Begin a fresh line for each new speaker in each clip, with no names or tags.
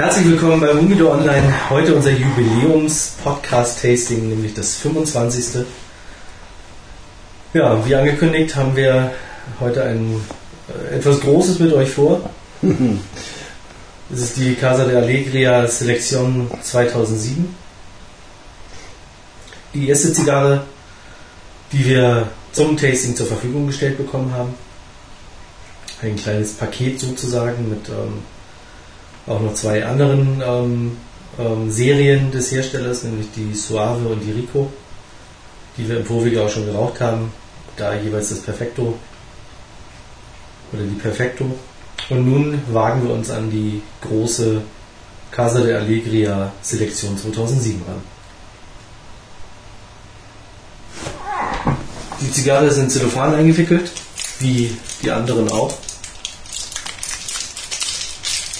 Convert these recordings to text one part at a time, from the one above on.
Herzlich willkommen bei Humido Online. Heute unser Jubiläums-Podcast-Tasting, nämlich das 25. Ja, wie angekündigt haben wir heute ein äh, etwas Großes mit euch vor. Es ist die Casa de Alegria Selektion 2007. Die erste Zigarre, die wir zum Tasting zur Verfügung gestellt bekommen haben. Ein kleines Paket sozusagen mit ähm, auch noch zwei anderen ähm, ähm, Serien des Herstellers, nämlich die Suave und die Rico, die wir im Vorwege auch schon geraucht haben. Da jeweils das Perfecto oder die Perfecto. Und nun wagen wir uns an die große Casa de Alegria Selektion 2007 ran. Die Zigarre ist in Zellophan eingewickelt, wie die anderen auch.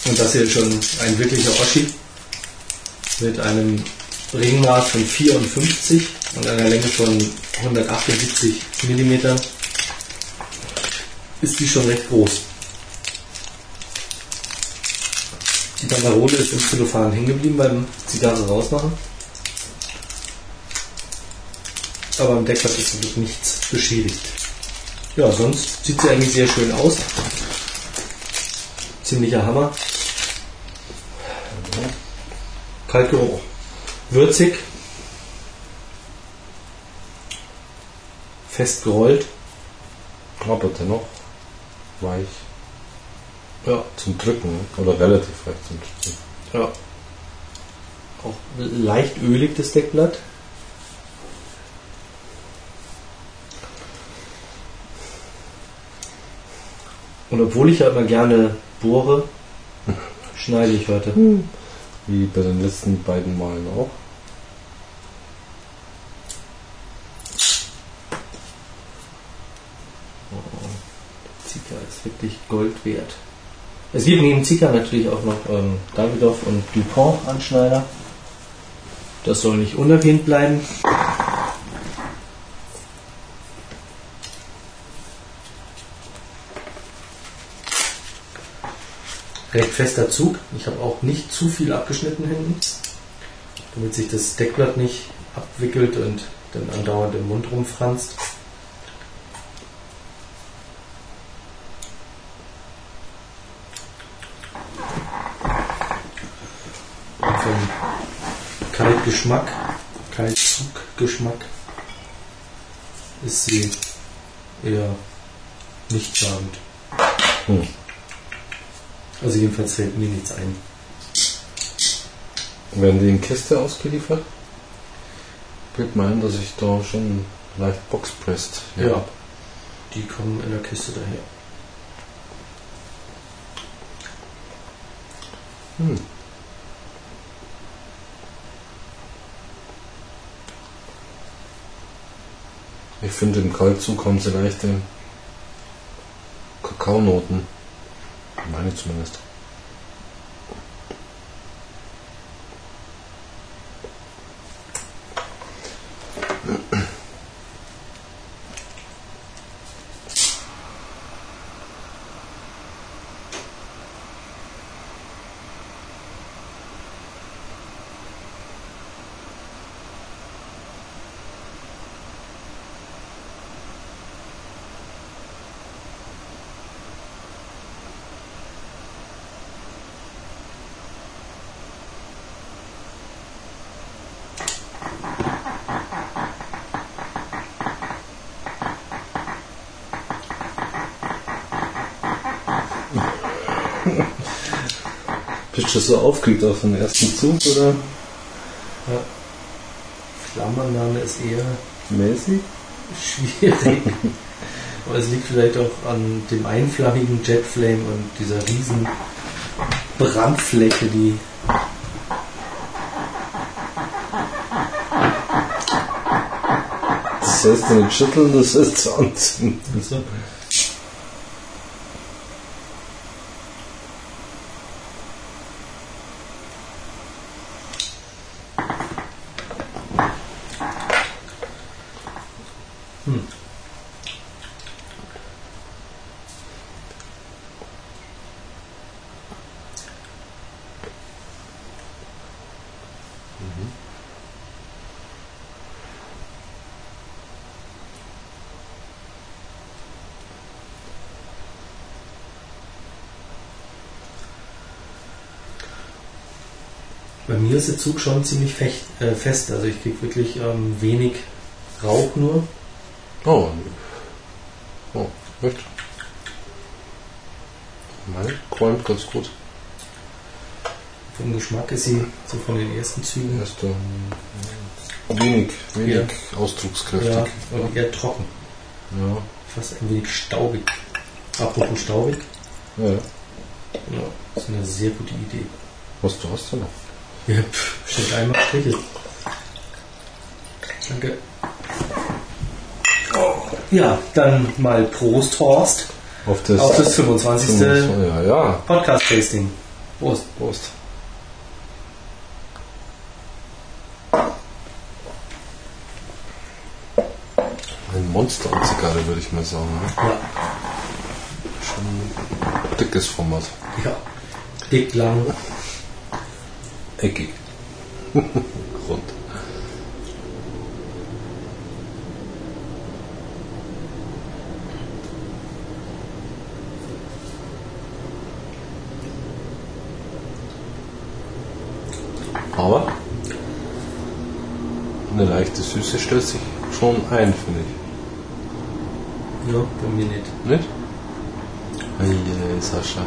Und das hier ist schon ein wirklicher Oschi mit einem Ringmaß von 54 und einer Länge von 178 mm. Ist die schon recht groß. Die Banderole ist im Zellophan hängen geblieben beim Zigarre rausmachen. Aber am Deckel ist wirklich nichts beschädigt. Ja, sonst sieht sie eigentlich sehr schön aus. Ziemlicher Hammer. Kaltgeruch. Würzig. Fest gerollt.
Aber dennoch weich
Ja,
zum Drücken ne? oder relativ weich zum Drücken.
ja. Auch leicht ölig das Deckblatt. Und obwohl ich ja immer gerne bohre, schneide ich heute.
Wie bei den letzten beiden Malen auch.
Zika ist wirklich Gold wert. Es gibt neben Zika natürlich auch noch ähm, Davidoff und Dupont Anschneider. Das soll nicht unerwähnt bleiben. Recht fester Zug. Ich habe auch nicht zu viel abgeschnitten hinten, damit sich das Deckblatt nicht abwickelt und dann andauernd im Mund rumfranst. Und vom Kaltgeschmack, Kaltzuggeschmack ist sie eher nichtssagend.
Hm.
Also jedenfalls fällt mir nichts ein.
Werden die in Kiste ausgeliefert? Bild meinen, dass ich da schon leicht boxpressed hier
Ja.
hab.
Die kommen in der Kiste daher.
Hm. Ich finde im Kaltzug haben sie leichte Kakaonoten. Meine zumindest. Du so aufgeregt auf den ersten Zug oder
Ja. Flammername ist eher
mäßig?
schwierig. Aber es liegt vielleicht auch an dem einflammigen Jetflame und dieser riesen Brandfläche, die
Das heißt nicht schütteln, das ist anzünden.
Mir ist der Zug schon ziemlich fecht, äh, fest. Also ich kriege wirklich ähm, wenig Rauch nur.
Oh. Oh, echt? Meine qualmt ganz gut.
Vom Geschmack ist sie so von den ersten Zügen.
Erst ähm, wenig, wenig ausdruckskräftig.
Ja, und eher trocken.
Ja.
Fast ein wenig staubig. Apropos staubig.
ja. ja.
Ja, das ist eine sehr gute Idee.
Was du hast du noch?
Ja, pff, steht einmal Striche. Danke. Ja, dann mal Prost, Horst,
Auf das,
auf das 25.
Ja, ja.
Podcast-Tasting. Prost.
Prost. Ein Monster an Zigarre, würde ich mal sagen. Ne?
Ja,
Schon dickes Format.
ja. Dick, lang.
Eckig. Rund. Aber eine leichte Süße stellt sich schon ein, finde ich.
Ja, bei mir nicht.
Nicht? Eieiei, Sascha.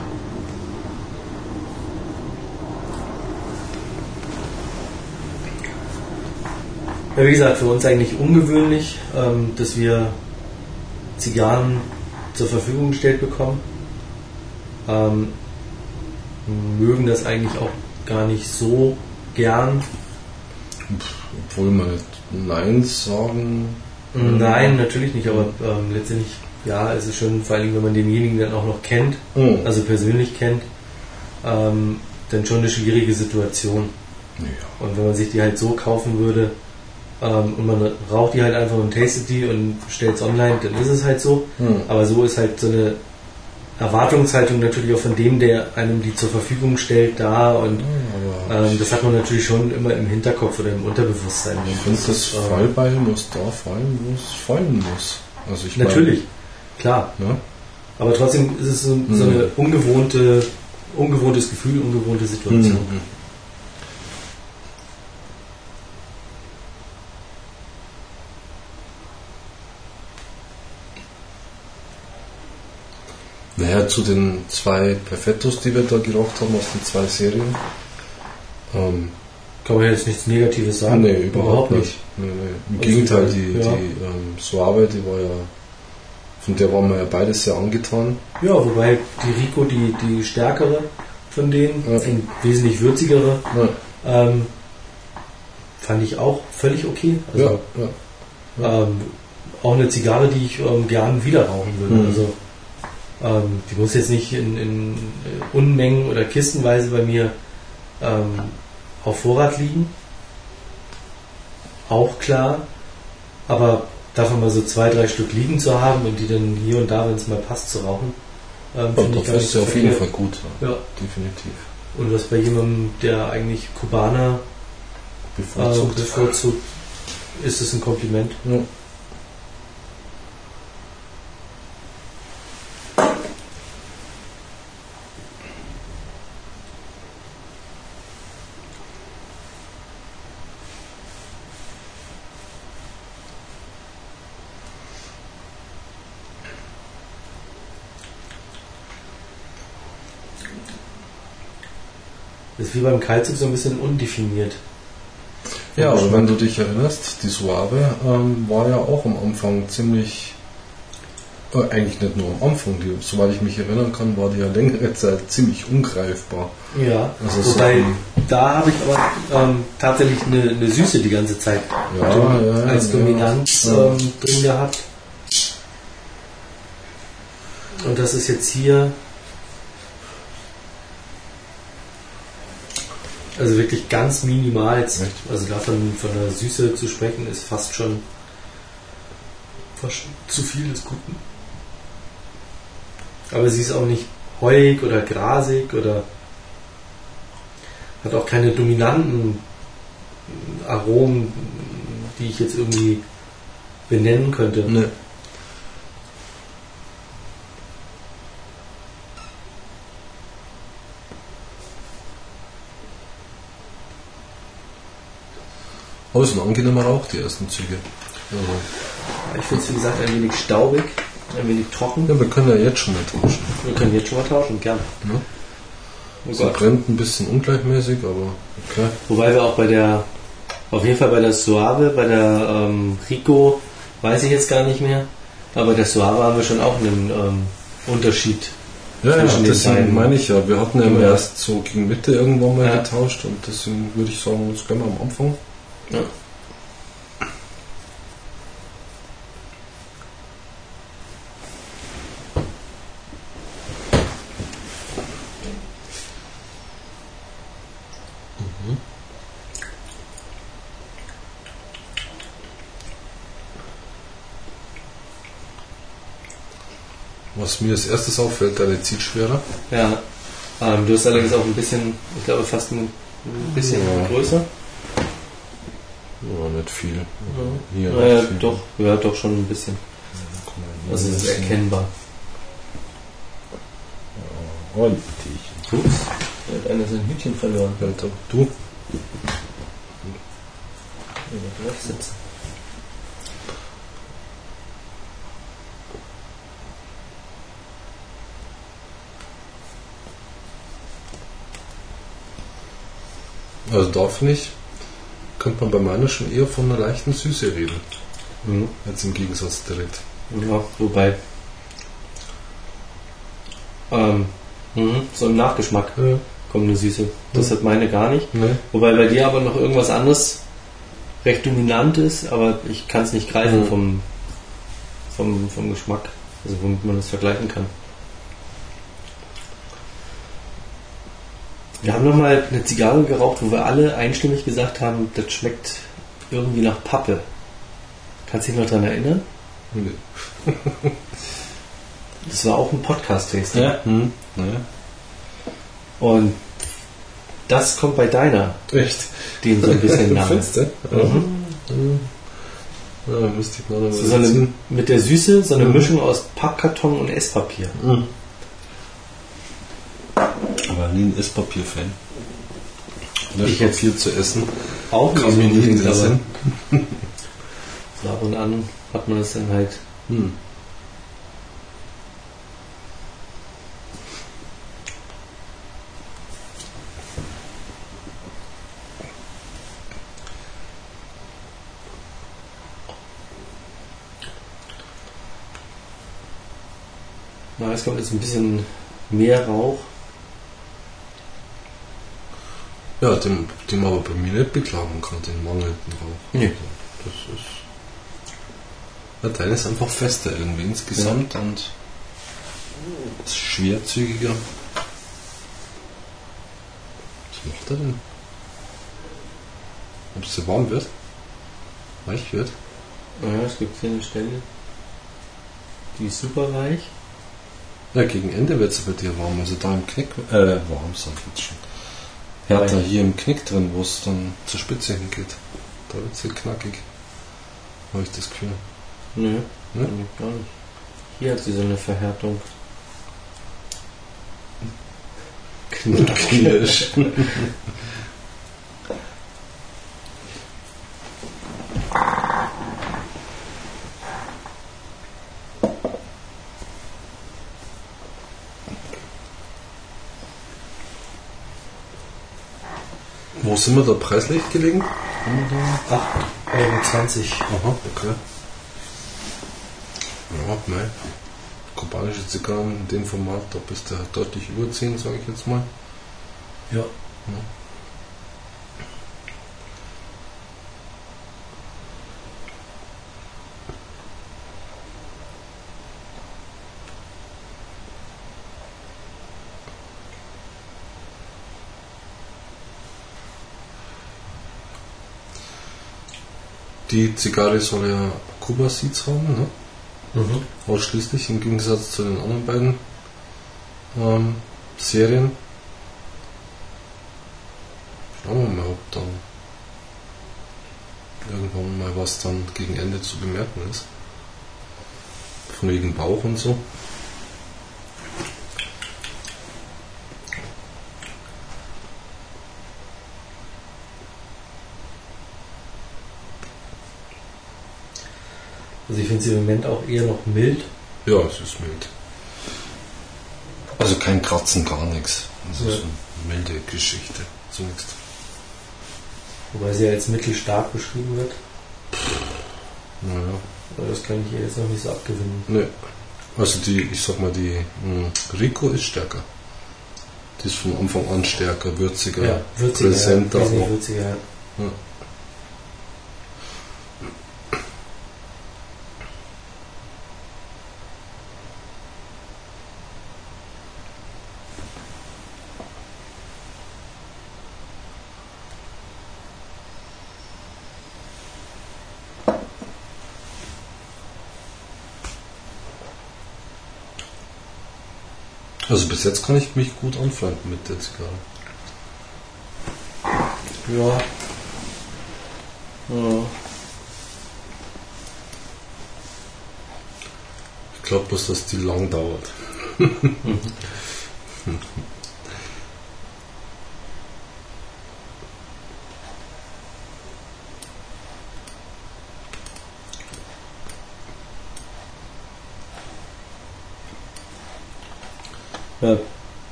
Ja, wie gesagt, für uns eigentlich ungewöhnlich, ähm, dass wir Zigarren zur Verfügung gestellt bekommen. Ähm, mögen das eigentlich auch gar nicht so gern.
Obwohl man nicht Nein sagen.
Nein, natürlich nicht, aber ähm, letztendlich, ja, es ist schon, vor allem wenn man denjenigen dann auch noch kennt,
Mhm.
also persönlich kennt, ähm, dann schon eine schwierige Situation.
Ja.
Und wenn man sich die halt so kaufen würde ähm, und man raucht die halt einfach und tastet die und stellt es online, dann ist es halt so.
Mhm.
Aber so ist halt so eine Erwartungshaltung natürlich auch von dem, der einem die zur Verfügung stellt, da und
Aber
ähm, das hat man natürlich schon immer im Hinterkopf oder im Unterbewusstsein.
ich finde, das
ähm,
Fallbeil muss da fallen, wo es fallen muss. Also ich
Natürlich, klar.
Mein, ne?
Aber trotzdem ist es so, so
Mhm.
eine ungewohnte, ungewohntes Gefühl, ungewohnte Situation.
Mhm. Naja, zu den zwei Perfettos, die wir da geraucht haben aus den zwei Serien. Ähm,
Kann man jetzt nichts Negatives sagen?
nee, überhaupt nicht. Nee, nee. Im
Also,
Gegenteil, die,
ja.
die ähm, Suave, die war ja, von der waren wir ja beide sehr angetan.
Ja, wobei die Rico die, die stärkere von denen,
Ja.
wesentlich würzigere,
Ja,
ähm, fand ich auch völlig okay.
ja,
Also
ja.
ähm, auch eine Zigarre, die ich ähm, gern wieder rauchen würde.
Mhm.
Also ähm, die muss jetzt nicht in, in äh, Unmengen oder kistenweise bei mir ähm, auf Vorrat liegen. Auch klar. Aber davon mal so zwei, drei Stück liegen zu haben und die dann hier und da, wenn es mal passt, zu rauchen, ähm,
Ja,
finde ich gar
dafür
nicht
ist
so
auf jeden. Fall gut. Ja.
Ja.
Definitiv.
Und was bei jemandem, der eigentlich Kubaner äh,
Bevorzugt.
bevorzugt, ist es ein Kompliment.
ja.
Ist wie beim Kaltzug so ein bisschen undefiniert.
Ja, aber wenn du dich erinnerst, die Suave ähm, war ja auch am Anfang ziemlich, äh, eigentlich nicht nur am Anfang, die, soweit ich mich erinnern kann, war die ja längere Zeit ziemlich ungreifbar.
Ja,
Also so
wobei
ein-
da habe ich aber ähm, tatsächlich eine, eine Süße die ganze Zeit
Ja,
drin-
ja,
als. Dominanz
Ja.
Ähm, drin gehabt. Und das ist jetzt hier also wirklich ganz minimal. Also davon von der Süße zu sprechen, ist fast schon fast schon zu viel des Guten. Aber sie ist auch nicht heuig oder grasig oder hat auch keine dominanten Aromen, die ich jetzt irgendwie benennen könnte.
Ne. Aber es ein angenehmer Rauch, die ersten Züge.
Also. Ich finde es, wie gesagt, ein wenig staubig, ein wenig trocken.
Ja, wir können ja jetzt schon mal tauschen.
Wir können jetzt schon mal tauschen, gern.
Ja. Es oh brennt ein bisschen ungleichmäßig, aber okay.
Wobei wir auch bei der, auf jeden Fall bei der Suave, bei der ähm, Rico, weiß ich jetzt gar nicht mehr, aber bei der Suave haben wir schon auch einen ähm, Unterschied.
Ja, ja, deswegen meine ich ja. Wir hatten ja, ja. erst so gegen Mitte irgendwann mal ja. getauscht und deswegen würde ich sagen, das können wir am Anfang. Ja. Was mir als erstes auffällt, deine zieht schwerer.
Ja. Ähm, du hast allerdings auch ein bisschen, ich glaube fast ein, ein bisschen ja. größer.
Ja, nicht viel. Ja.
Hier naja, viel. doch, ja, doch schon ein bisschen. Ja, also es ist erkennbar.
Ja, und Tierchen.
Ups, er hat einer sein Hütchen verloren.
Ja, doch. Du?
Ja, drauf sitzen.
Also da finde ich, könnte man bei meiner schon eher von einer leichten Süße reden. Mhm. Als im Gegensatz direkt.
Ja, wobei. Ähm, mh, so im Nachgeschmack ja. kommt eine Süße. Das ja. hat meine gar nicht. Nee. Wobei bei dir aber noch irgendwas anderes recht dominant ist, aber ich kann es nicht greifen mhm. vom, vom, vom Geschmack. Also womit man das vergleichen kann. Wir haben nochmal eine Zigarre geraucht, wo wir alle einstimmig gesagt haben, das schmeckt irgendwie nach Pappe. Kannst du dich noch daran erinnern? Nee. das war auch ein Podcast-Tasting.
Ja. Hm. ja.
Und das kommt bei deiner.
Echt?
Den so ein bisschen nach.
Findest? Mhm. Ja, müsste ich
so, so eine, mit der Süße so eine mhm. Mischung aus Pappkarton und Esspapier. Mhm
war nie ein Esspapier-Fan. Löschpapier zu essen.
Auch kam mir nicht in den Sinn. So ab und an hat man das dann halt. Hm. Na, es kommt jetzt ein bisschen mehr Rauch.
Ja, den, den man aber bei mir nicht beklagen kann, den mangelnden Rauch.
Nee.
Das ist. Ja, deine ist einfach fester irgendwie insgesamt ja. und schwerzügiger. Was macht er denn? Ob es so warm wird? Weich wird?
Ja, es gibt hier eine Stelle, die ist super weich.
Ja, gegen Ende wird es bei dir warm, also da im Knick, äh, warm sag ich jetzt schon. Härter hier im Knick drin, wo es dann zur Spitze hingeht. Da wird es knackig. Habe ich das Gefühl.
Nö, ne? gar nicht. Hier hat sie so eine Verhärtung.
Knirsch. Sind wir da preislich gelegen? 8,20
Euro.
Aha, okay. Ja, nein. Kubanische Zigarren in dem Format, da bist du deutlich über 10, sage ich jetzt mal.
Ja. ja.
Die Zigarre soll ja Kuba Seeds haben, ne? Mhm. Ausschließlich im Gegensatz zu den anderen beiden ähm, Serien. Schauen wir mal, ob dann irgendwann mal was dann gegen Ende zu bemerken ist. Von wegen Bauch und so.
Sie im Moment auch eher noch mild.
Ja, es ist mild. Also kein Kratzen, gar nichts. Es ja. ist eine milde Geschichte, zunächst.
Wobei sie ja als mittelstark beschrieben wird.
Naja.
Aber das kann ich ihr jetzt noch nicht so abgewinnen.
Nee. Also die, ich sag mal, die mh, hm, Rico ist stärker. Die ist von Anfang an stärker, würziger,
ja, würziger
präsenter.
Ja, würziger, ja.
Also bis jetzt kann ich mich gut anfreunden mit der Zigarre.
Ja. ja.
Ich glaube bloß, dass die lang dauert.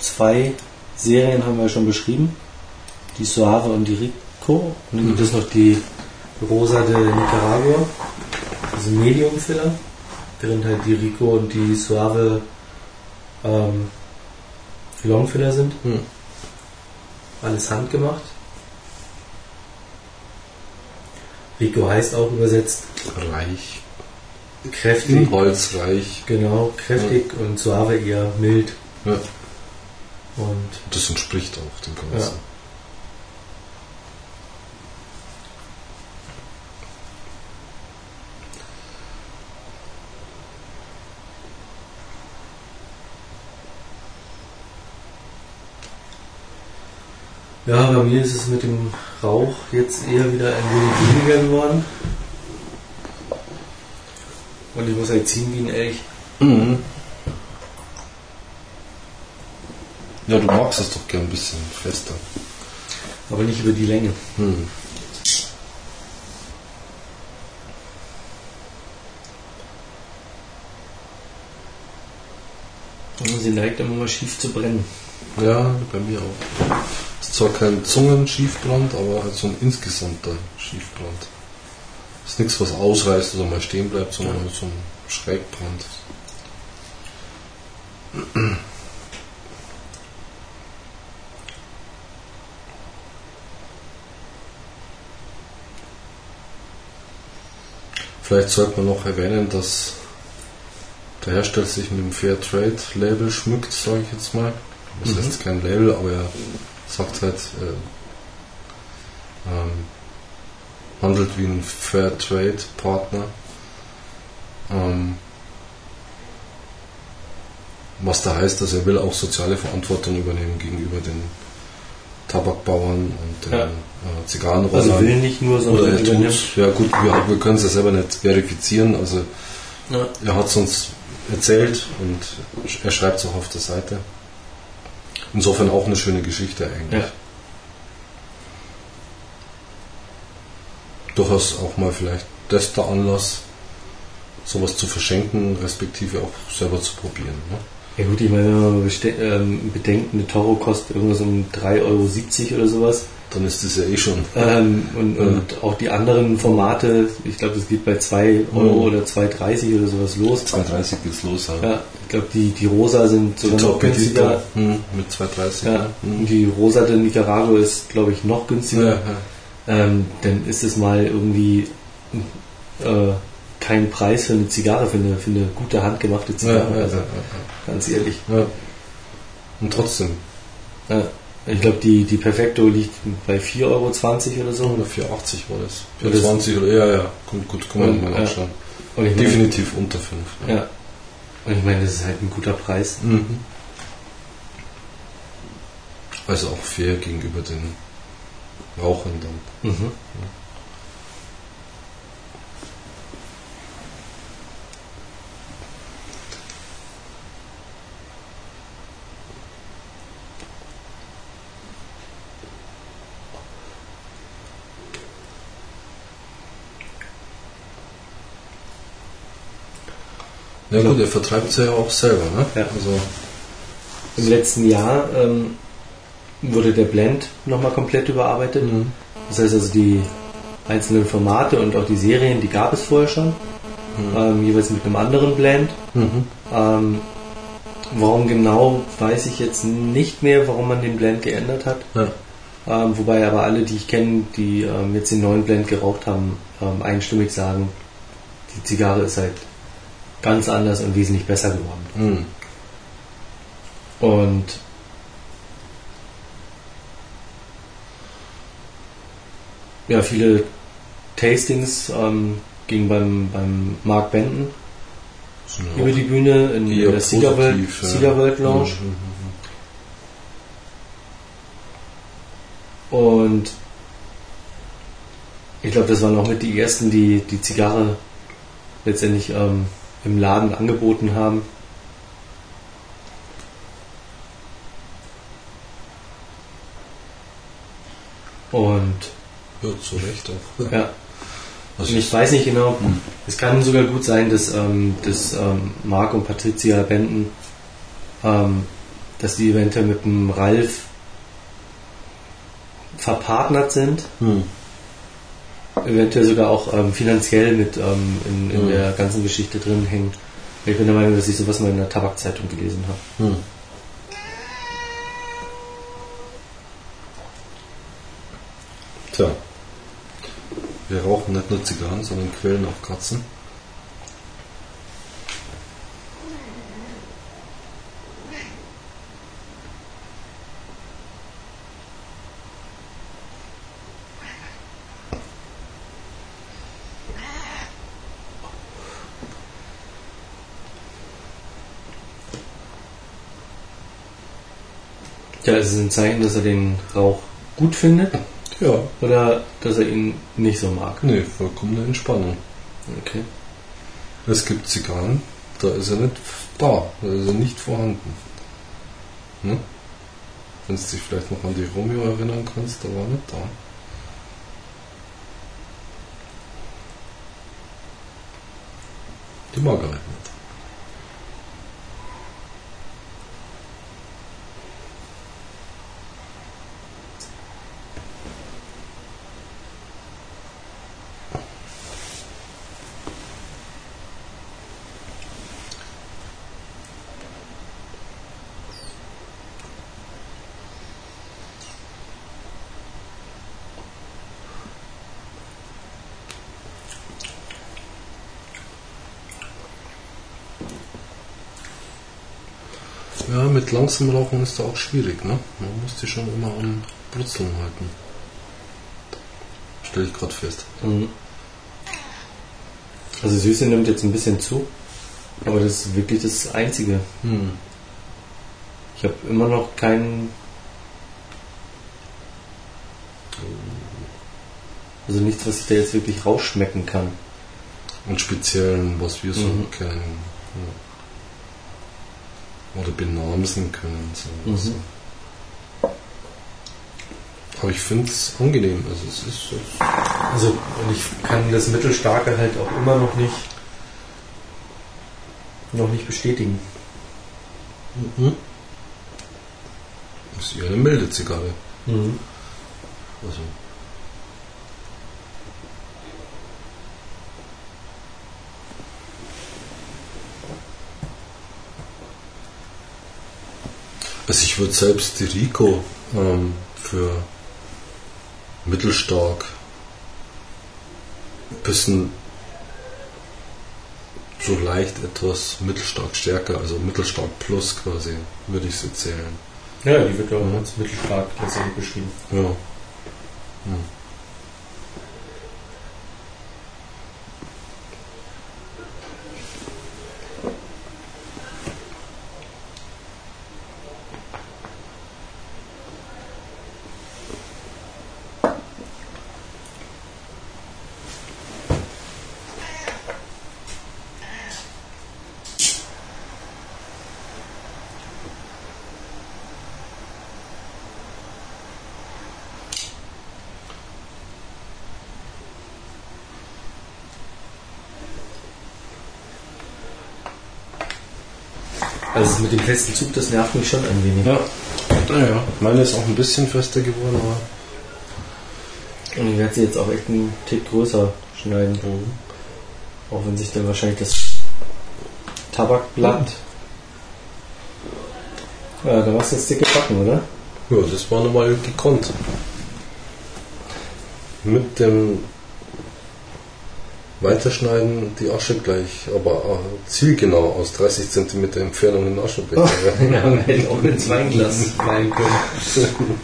zwei Serien haben wir schon beschrieben. Die Suave und die Rico. Und dann gibt es noch die Rosa de Nicaragua. Also Medium-Filler. Während halt die Rico und die Suave ähm, Longfiller sind. Hm. Alles handgemacht. Rico heißt auch übersetzt
reich.
Kräftig.
Holzreich.
Genau, kräftig ja. und Suave eher mild.
Ja.
Und
das entspricht auch dem Ganzen. Ja.
Ja, bei mir ist es mit dem Rauch jetzt eher wieder ein wenig weniger geworden. Und ich muss halt ziehen wie ein Elch.
Mhm. Ja, du magst es doch gern ein bisschen fester.
Aber nicht über die Länge.
Hm.
Sie neigt immer mal schief zu brennen.
Ja, bei mir auch. Ist zwar kein Zungenschiefbrand, aber halt so ein insgesamter Schiefbrand. Ist nichts, was ausreißt oder mal stehen bleibt, sondern halt so ein Schrägbrand. Vielleicht sollte man noch erwähnen, dass der Hersteller sich mit dem Fair Trade Label schmückt, sage ich jetzt mal. Das mhm. heißt kein Label, aber er sagt halt, äh, ähm, handelt wie ein Fair Trade Partner. Ähm, was da heißt, dass er will auch soziale Verantwortung übernehmen gegenüber den Tabakbauern und ja. äh, Zigarrenrollern.
Also will nicht nur, sondern
er tut, Ja gut, wir, wir können es ja selber nicht verifizieren. Also ja. er hat es uns erzählt und er schreibt es auch auf der Seite. Insofern auch eine schöne Geschichte eigentlich. Ja. Durchaus auch mal vielleicht das der Anlass, sowas zu verschenken, respektive auch selber zu probieren. Ne?
Ja gut, ich meine, wenn man ähm, bedenkt, eine Toro kostet irgendwas um 3,70 Euro oder sowas.
Dann ist das ja eh schon.
Ähm, und, ja. und, auch die anderen Formate, ich glaube, das geht bei 2 Euro mhm. oder 2,30 oder sowas los.
2,30 geht's los,
ja. ja ich glaube, die, die Rosa sind sogar die noch günstiger.
Mhm, mit 2,30.
Ja. Mhm. Die Rosa de Nicaragua ist, glaube ich, noch günstiger. Ähm, dann ist es mal irgendwie äh, kein Preis für eine Zigarre, für eine, für eine gute handgemachte Zigarre. also, ganz ehrlich.
Und trotzdem.
Ich glaube, die, die Perfecto liegt bei 4,20 Euro oder so.
Oder 4,80 war das. 4,20 oder ja, ja. Gut, gut kann man mal anschauen. Definitiv unter 5.
Ja. ja. Und ich meine, das ist halt ein guter Preis.
Mhm. Also auch fair gegenüber den Rauchern dann.
Mhm.
Ja. Ja gut, er vertreibt sie ja auch selber, ne?
Ja. Also Im letzten Jahr ähm, wurde der Blend nochmal komplett überarbeitet. Mhm. Das heißt also die einzelnen Formate und auch die Serien, die gab es vorher schon. Mhm. Ähm, jeweils mit einem anderen Blend. Mhm. Ähm, warum genau, weiß ich jetzt nicht mehr, warum man den Blend geändert hat. Ja. Ähm, wobei aber alle, die ich kenne, die ähm, jetzt den neuen Blend geraucht haben, ähm, einstimmig sagen, die Zigarre ist halt ganz anders und wesentlich besser geworden. Mhm. Und ja, viele Tastings ähm, gingen beim, beim Mark Benton über die Bühne in, der Cedar World, ja. Cedar World Lounge. Mhm, mhm, mhm. Und ich glaube, das waren auch mit die ersten, die die Zigarre letztendlich ähm, im Laden angeboten haben. Und
ja, zu Recht auch.
Ja. Also ich weiß nicht genau, hm. es kann sogar gut sein, dass, ähm, dass ähm, Marc und Patricia Benton, ähm, dass die eventuell mit dem Ralf verpartnert sind. Hm. Eventuell sogar auch ähm, finanziell mit ähm, in, in hm. der ganzen Geschichte drin hängen. Ich bin der Meinung, dass ich sowas mal in der Tabakzeitung gelesen habe. Hm.
Tja. Wir rauchen nicht nur Zigarren, sondern quälen auch Katzen.
Ja, es ist ein Zeichen, dass er den Rauch gut findet.
Ja.
Oder dass er ihn nicht so mag?
Nee, vollkommene Entspannung.
Okay.
Es gibt Zigarren, da ist er nicht da, da ist er nicht vorhanden. Ne? Wenn du dich vielleicht noch an die Romeo erinnern kannst, da war nicht da. Die Margaret mit langsamem Rauchen ist da auch schwierig, ne? Man muss die schon immer am Brutzeln halten. Stelle ich gerade fest. Mhm.
Also Süße nimmt jetzt ein bisschen zu, aber das ist wirklich das Einzige. Mhm. Ich habe immer noch keinen. Also nichts, was ich da jetzt wirklich rausschmecken kann.
Und speziellen, was wir so mhm. kennen. Ja oder benamsen können. So. Mhm. So. Aber ich finde es angenehm. Also es ist so.
Also und ich kann das Mittelstarke halt auch immer noch nicht noch nicht bestätigen.
Mhm. Das ist ja eine milde Zigarre. Mhm. Also Also ich würde selbst die Rico ähm, für mittelstark ein bisschen so leicht etwas mittelstark stärker, also mittelstark plus quasi, würde ich sie zählen.
Ja, die wird auch ja. als mittelstark letztendlich beschrieben.
Ja. Hm.
Also mit dem festen Zug, das nervt mich schon ein wenig.
Ja. Naja, meine ist auch ein bisschen fester geworden, aber.
Und ich werde sie jetzt auch echt einen Tick größer schneiden. Mhm. Auch wenn sich dann wahrscheinlich das Tabakblatt. Mhm. Ja, da machst du jetzt dicke Backen, oder?
Ja, das war nochmal gekonnt. Mit dem Weiterschneiden die Asche gleich, aber zielgenau aus 30 cm Entfernung in Aschebecher.
Oh, ja, wir hätten auch ins Weinglas rein können.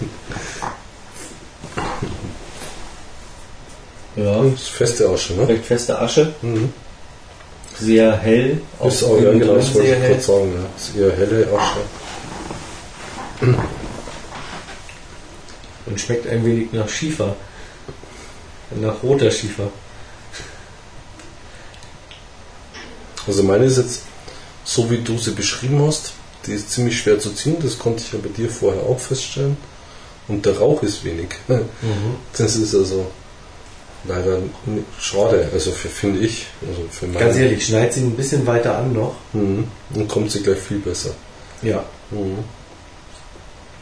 ja. Das ist feste Asche, ne?
Recht feste Asche. Mhm. Sehr hell.
Ist auch, ja, genau, das wollte ich kurz sagen. Ja. Sehr helle Asche.
Und schmeckt ein wenig nach Schiefer. Nach roter Schiefer.
Also meine ist jetzt, so wie du sie beschrieben hast, die ist ziemlich schwer zu ziehen, das konnte ich ja bei dir vorher auch feststellen. Und der Rauch ist wenig. Mhm. Das ist also leider schade, also finde ich. Also für
Ganz ehrlich, schneid sie ein bisschen weiter an noch.
Mhm. Und kommt sie gleich viel besser.
Ja. Mhm.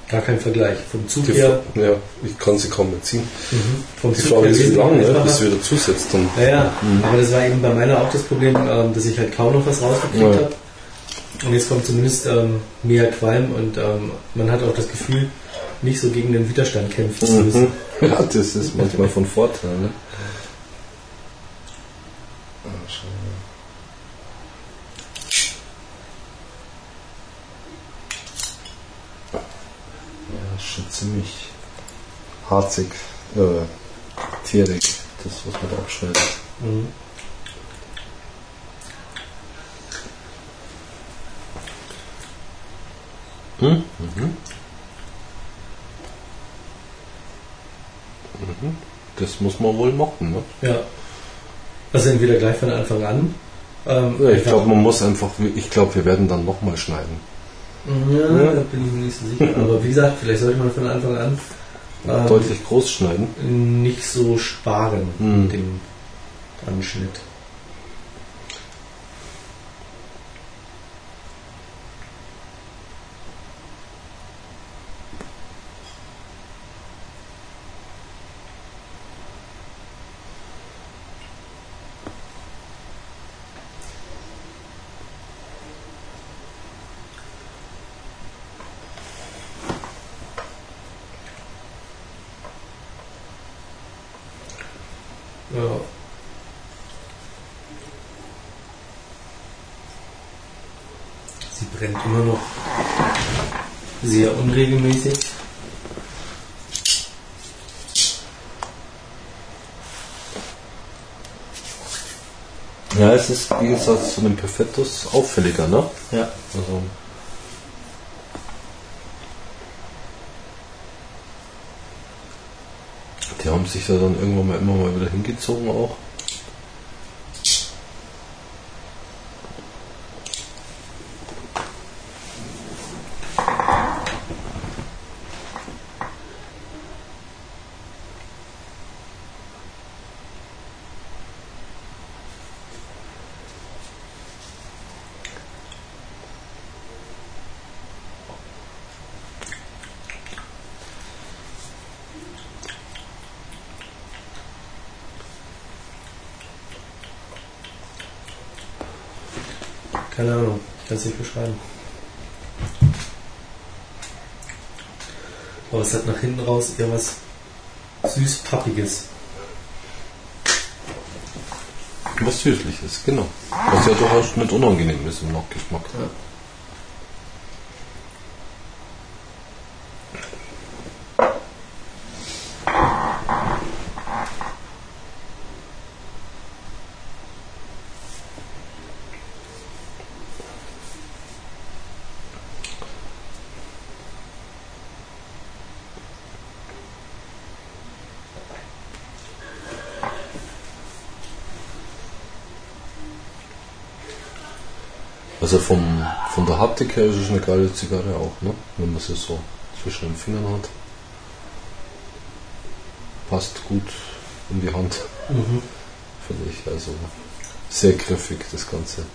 Gar kein Vergleich. Vom Zug her.
Ja, ich kann sie kaum mehr ziehen. Mhm. Vom die Zug Frage ist, wie lange, ne, bis wieder zusetzt. Dann.
Ja, ja. Mhm. aber das war eben bei meiner auch das Problem, ähm, dass ich halt kaum noch was rausgekriegt ja. habe. Und jetzt kommt zumindest ähm, mehr Qualm und ähm, man hat auch das Gefühl, nicht so gegen den Widerstand kämpfen zu mhm. müssen.
Ja, das ist manchmal von Vorteil. Ne? ziemlich harzig, äh, tierig, das, was man da abschneidet. Mhm. Mhm. Mhm. Mhm. Das muss man wohl machen, ne?
Ja. Also entweder gleich von Anfang an.
Ähm, ja, ich glaube, man muss einfach, ich glaube, wir werden dann nochmal schneiden.
Ja, ja, da bin ich mir nicht so sicher. Aber wie gesagt, vielleicht sollte man von Anfang an
ähm, deutlich groß schneiden.
Nicht so sparen mhm. mit dem Anschnitt. Unregelmäßig.
Ja, es ist wie gesagt zu einem Perfettus auffälliger, ne?
Ja. Also.
Die haben sich ja dann irgendwann mal immer mal wieder hingezogen auch.
Keine Nicht beschreiben. Aber es hat nach hinten raus eher was süß-pappiges.
Was Süßliches, genau. Was ja durchaus nicht unangenehm ist im Nachgeschmack. Ja. Also vom, von der Haptik her ist es eine geile Zigarre auch, ne? wenn man sie so zwischen den Fingern hat. Passt gut in die Hand, mhm. finde ich. Also sehr griffig das Ganze.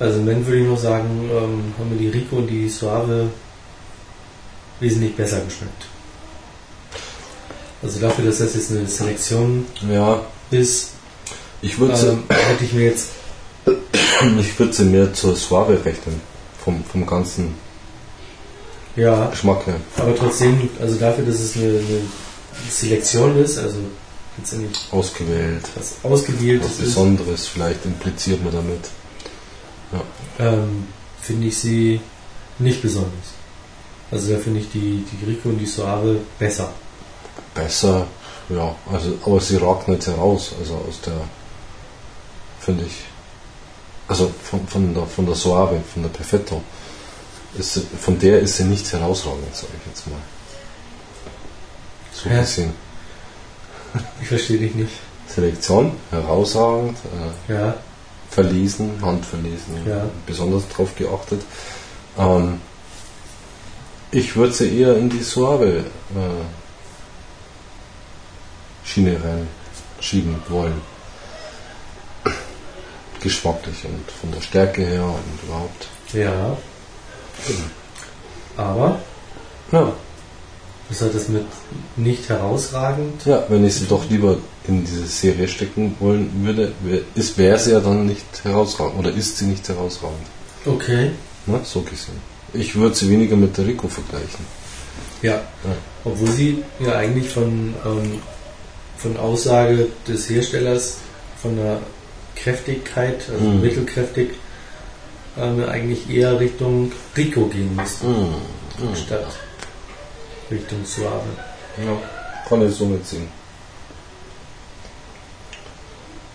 Also wenn würde ich nur sagen, ähm, haben mir die Rico und die Suave wesentlich besser geschmeckt. Also dafür, dass das jetzt eine Selektion
ja.
ist,
ich würde
ähm, hätte ich mir jetzt
ich würde sie mehr zur Suave rechnen vom, vom ganzen
ja,
Geschmack her.
Aber trotzdem, also dafür, dass es eine, eine Selektion ist, also
ausgewählt,
was ausgewählt
was Besonderes, ist, vielleicht impliziert man damit.
Ja. Ähm, finde ich sie nicht besonders. Also da finde ich die, die Rico und die Suave besser.
Besser, ja, also aber sie ragt nicht heraus, also aus der finde ich. Also von, von der von der Suave, von der Perfetto ist, von der ist sie nicht herausragend, sage ich jetzt mal. So
ja.
gesehen.
Ich verstehe dich nicht.
Selektion, herausragend.
Äh, ja.
Verlesen, handverlesen,
ja.
besonders drauf geachtet. Ähm, ich würde sie eher in die Suave äh, Schiene reinschieben wollen. Geschmacklich und von der Stärke her und überhaupt.
Ja. Aber
ja.
was hat das mit nicht herausragend?
Ja, wenn ich sie doch lieber in diese Serie stecken wollen würde, wäre sie ja dann nicht herausragend oder ist sie nicht herausragend.
Okay.
Na, so gesehen. Ich würde sie weniger mit der Rico vergleichen.
Ja. ja. Obwohl sie ja eigentlich von, ähm, von Aussage des Herstellers von der Kräftigkeit, also mhm. mittelkräftig, ähm, eigentlich eher Richtung Rico gehen müssten, mm, mm. statt Richtung Suave.
Ja, kann ich so mitziehen.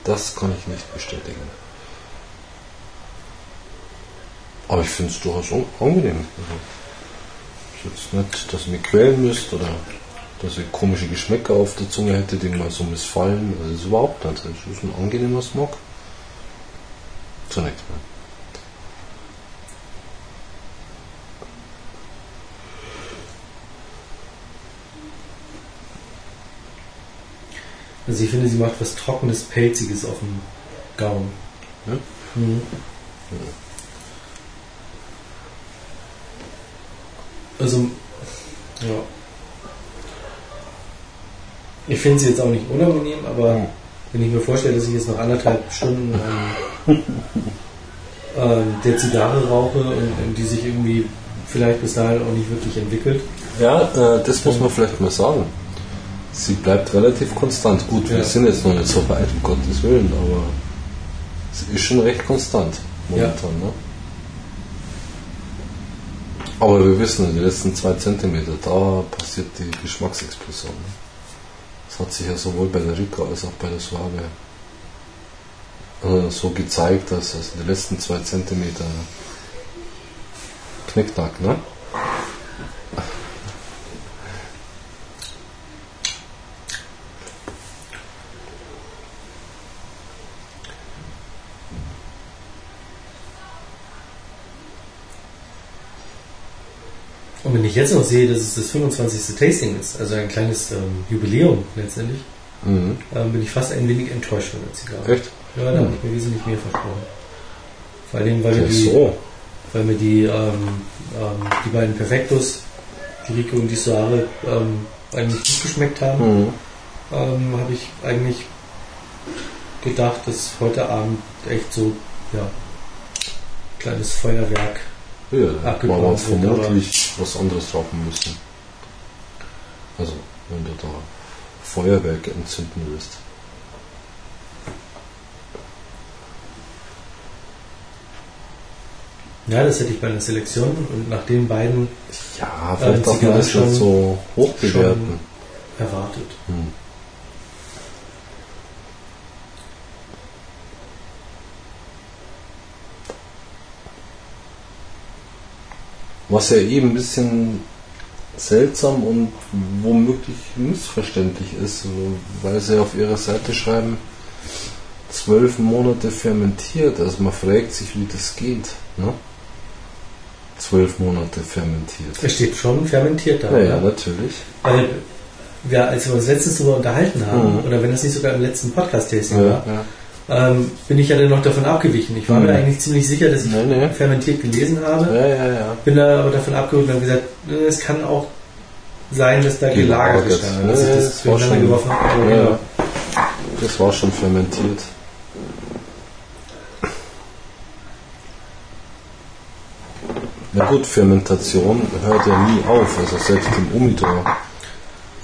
Das kann ich nicht bestätigen. Aber ich finde es durchaus angenehm. Also, ist jetzt nicht, dass ihr mich quälen müsst oder dass ich komische Geschmäcker auf der Zunge hätte, die mir so missfallen. Also, das ist überhaupt nicht. Das ist ein angenehmer Smog. Zunächst mal.
Also ich finde, sie macht was Trockenes, Pelziges auf dem Gaumen. Ja? Mhm. Also, ja. Ich finde sie jetzt auch nicht unangenehm, aber mhm. wenn ich mir vorstelle, dass ich jetzt noch anderthalb Stunden ähm, ähm, der Zigarre rauche und, und, die sich irgendwie vielleicht bis dahin auch nicht wirklich entwickelt.
Ja, äh, das muss man vielleicht mal sagen sie bleibt relativ konstant. Gut, ja. wir sind jetzt noch nicht so weit, um Gottes Willen, aber sie ist schon recht konstant momentan. Ja. Ne? Aber wir wissen, die letzten zwei Zentimeter, da passiert die Geschmacksexplosion. Ne? Das hat sich ja sowohl bei der Rica als auch bei der Suave äh, so gezeigt, dass also die letzten zwei Zentimeter Knickknack, ne?
Und wenn ich jetzt noch sehe, dass es das 25. Tasting ist, also ein kleines ähm, Jubiläum letztendlich, mhm. ähm, bin ich fast ein wenig enttäuscht von der Zigarre.
Echt?
Ja, da mhm. habe ich mir wesentlich mehr versprochen. Vor allem, weil mir die, so. weil mir die, ähm, ähm, die beiden Perfektos, die Rico und die Soare, ähm, eigentlich gut geschmeckt haben, mhm. Ähm, habe ich eigentlich gedacht, dass heute Abend echt so, ja, kleines Feuerwerk
ja, abgebaut man vermutlich was anderes rauchen müssen. Also, wenn du da Feuerwerke entzünden willst.
Ja, das hätte ich bei einer Selektion und nach den beiden.
Ja, vielleicht darf man das schon so hoch bewerten.
Erwartet. Hm.
Was ja eben ein bisschen seltsam und womöglich missverständlich ist, weil sie auf ihrer Seite schreiben, zwölf Monate fermentiert. Also man fragt sich, wie das geht. Ne? Zwölf Monate fermentiert.
Es steht schon fermentiert da.
Ja, ja natürlich.
Weil wir, als wir uns letztens darüber unterhalten haben, mhm. oder wenn das nicht sogar im letzten Podcast-Tasting ja, war, ja. Ähm, bin ich ja dann noch davon abgewichen. Ich war
Mhm.
mir eigentlich ziemlich sicher, dass ich
Nee, nee.
fermentiert gelesen habe.
Ja, ja, ja.
Bin da aber davon abgewichen und habe gesagt, äh, es kann auch sein, dass da gelagert ist.
ne,
Dass ich
das
das
war schon-
geworfen habe. Genau.
Das war schon fermentiert. Na gut, Fermentation hört ja nie auf. Also selbst im Umidor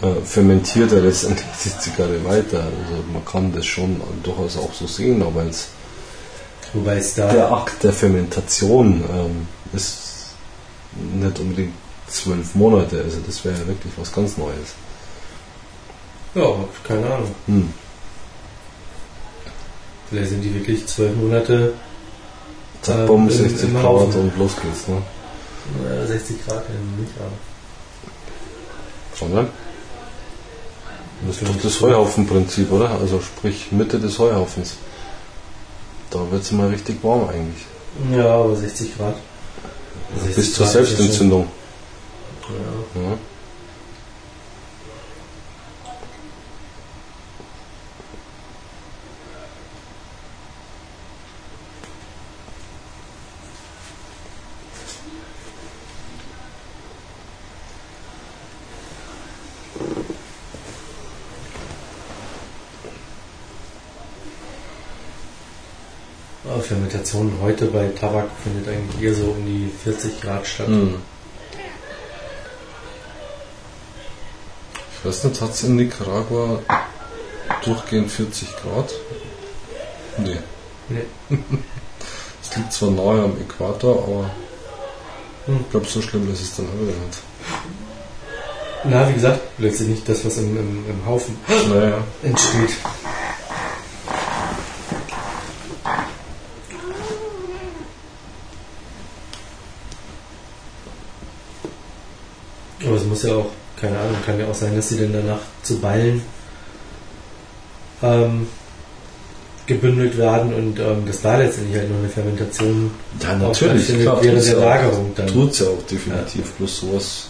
äh, fermentiert er letztendlich die Zigarre weiter. Also man kann das schon durchaus auch so sehen, aber als
Wobei es da
der Akt der Fermentation ähm, ist nicht unbedingt zwölf Monate. Also das wäre ja wirklich was ganz Neues.
Ja, keine Ahnung.
Hm.
Vielleicht sind die wirklich zwölf Monate
Zack,
Ähm,
bumm,
im-
60
im
Grad
Haufen.
und los geht's. Ne?
äh, 60 Grad nicht an.
Sondern? Das ist doch das Heuhaufenprinzip, oder? Also sprich Mitte des Heuhaufens. Da wird es mal richtig warm eigentlich.
Ja, aber 60 Grad. 60
Bis zur
Grad
Selbstentzündung.
Ja.
Ja.
Fermentation heute bei Tabak findet eigentlich eher so um die 40 Grad statt.
Hm. Ich weiß nicht, hat es in Nicaragua durchgehend 40 Grad? Nee.
Nee.
Es liegt zwar nahe am Äquator, aber
Hm.
ich glaube, so schlimm ist es dann auch wieder nicht.
Na, wie gesagt, letztlich nicht das, was im, im, im Haufen
Naja.
entsteht. Aber es muss ja auch, keine Ahnung, kann ja auch sein, dass sie dann danach zu Ballen ähm, gebündelt werden und ähm, dass da letztendlich halt noch eine Fermentation
Ja, natürlich, klar.
während der
ja auch.
Lagerung dann.
Tut es ja auch definitiv. Bloß sowas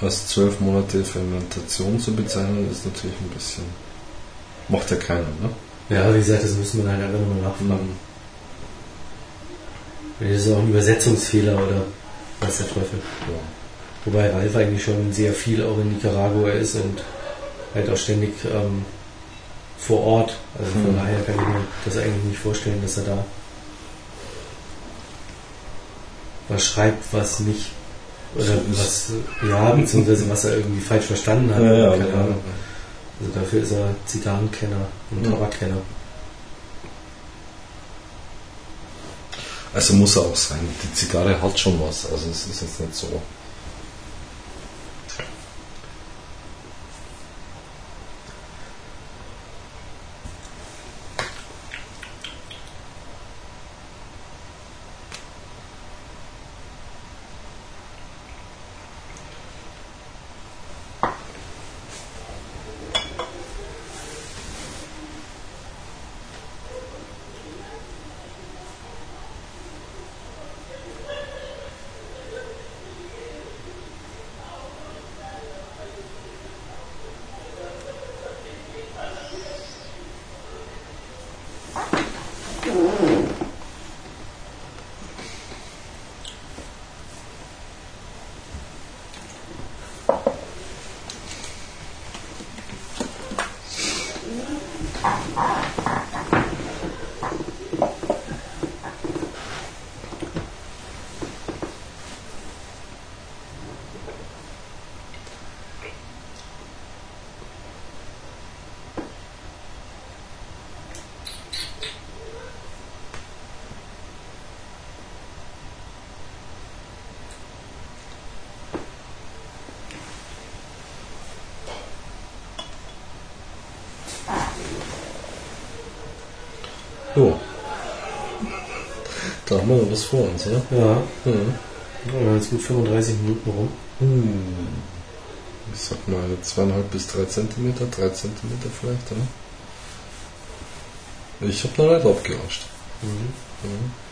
als zwölf Monate Fermentation zu bezeichnen, ist natürlich ein bisschen. Macht ja keiner, ne?
Ja, wie gesagt, das müssen wir halt einfach nochmal nachfragen. Das ist auch ein Übersetzungsfehler oder was der Teufel.
Ja.
Wobei Ralf eigentlich schon sehr viel auch in Nicaragua ist und halt auch ständig ähm, vor Ort. Also von
Hm.
daher kann ich mir das eigentlich nicht vorstellen, dass er da was schreibt, was nicht oder was ja, beziehungsweise was er irgendwie falsch verstanden hat.
Ja, ja,
Keine
ja.
Ahnung. Also dafür ist er Zigarrenkenner und
Ja.
Tabakkenner.
Also muss er auch sein. Die Zigarre hat schon was. Also es ist jetzt nicht so. Haben wir noch was vor uns, oder?
Ja,
Mhm.
jetzt gut 35 Minuten rum.
Hm. Ich sag mal zweieinhalb bis drei Zentimeter, drei Zentimeter vielleicht, oder? Ich habe noch nicht abgelauscht. Mhm. Szene.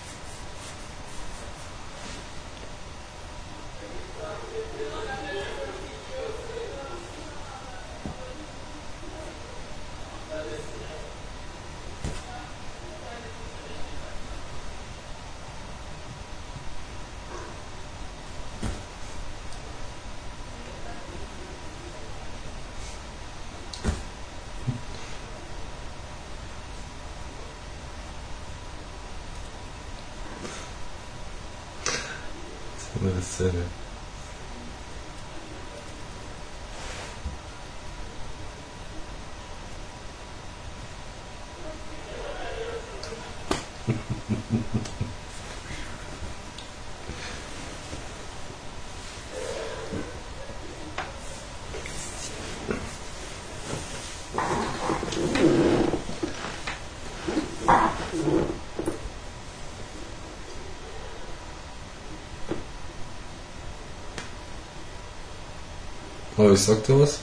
Aber ich sag dir was,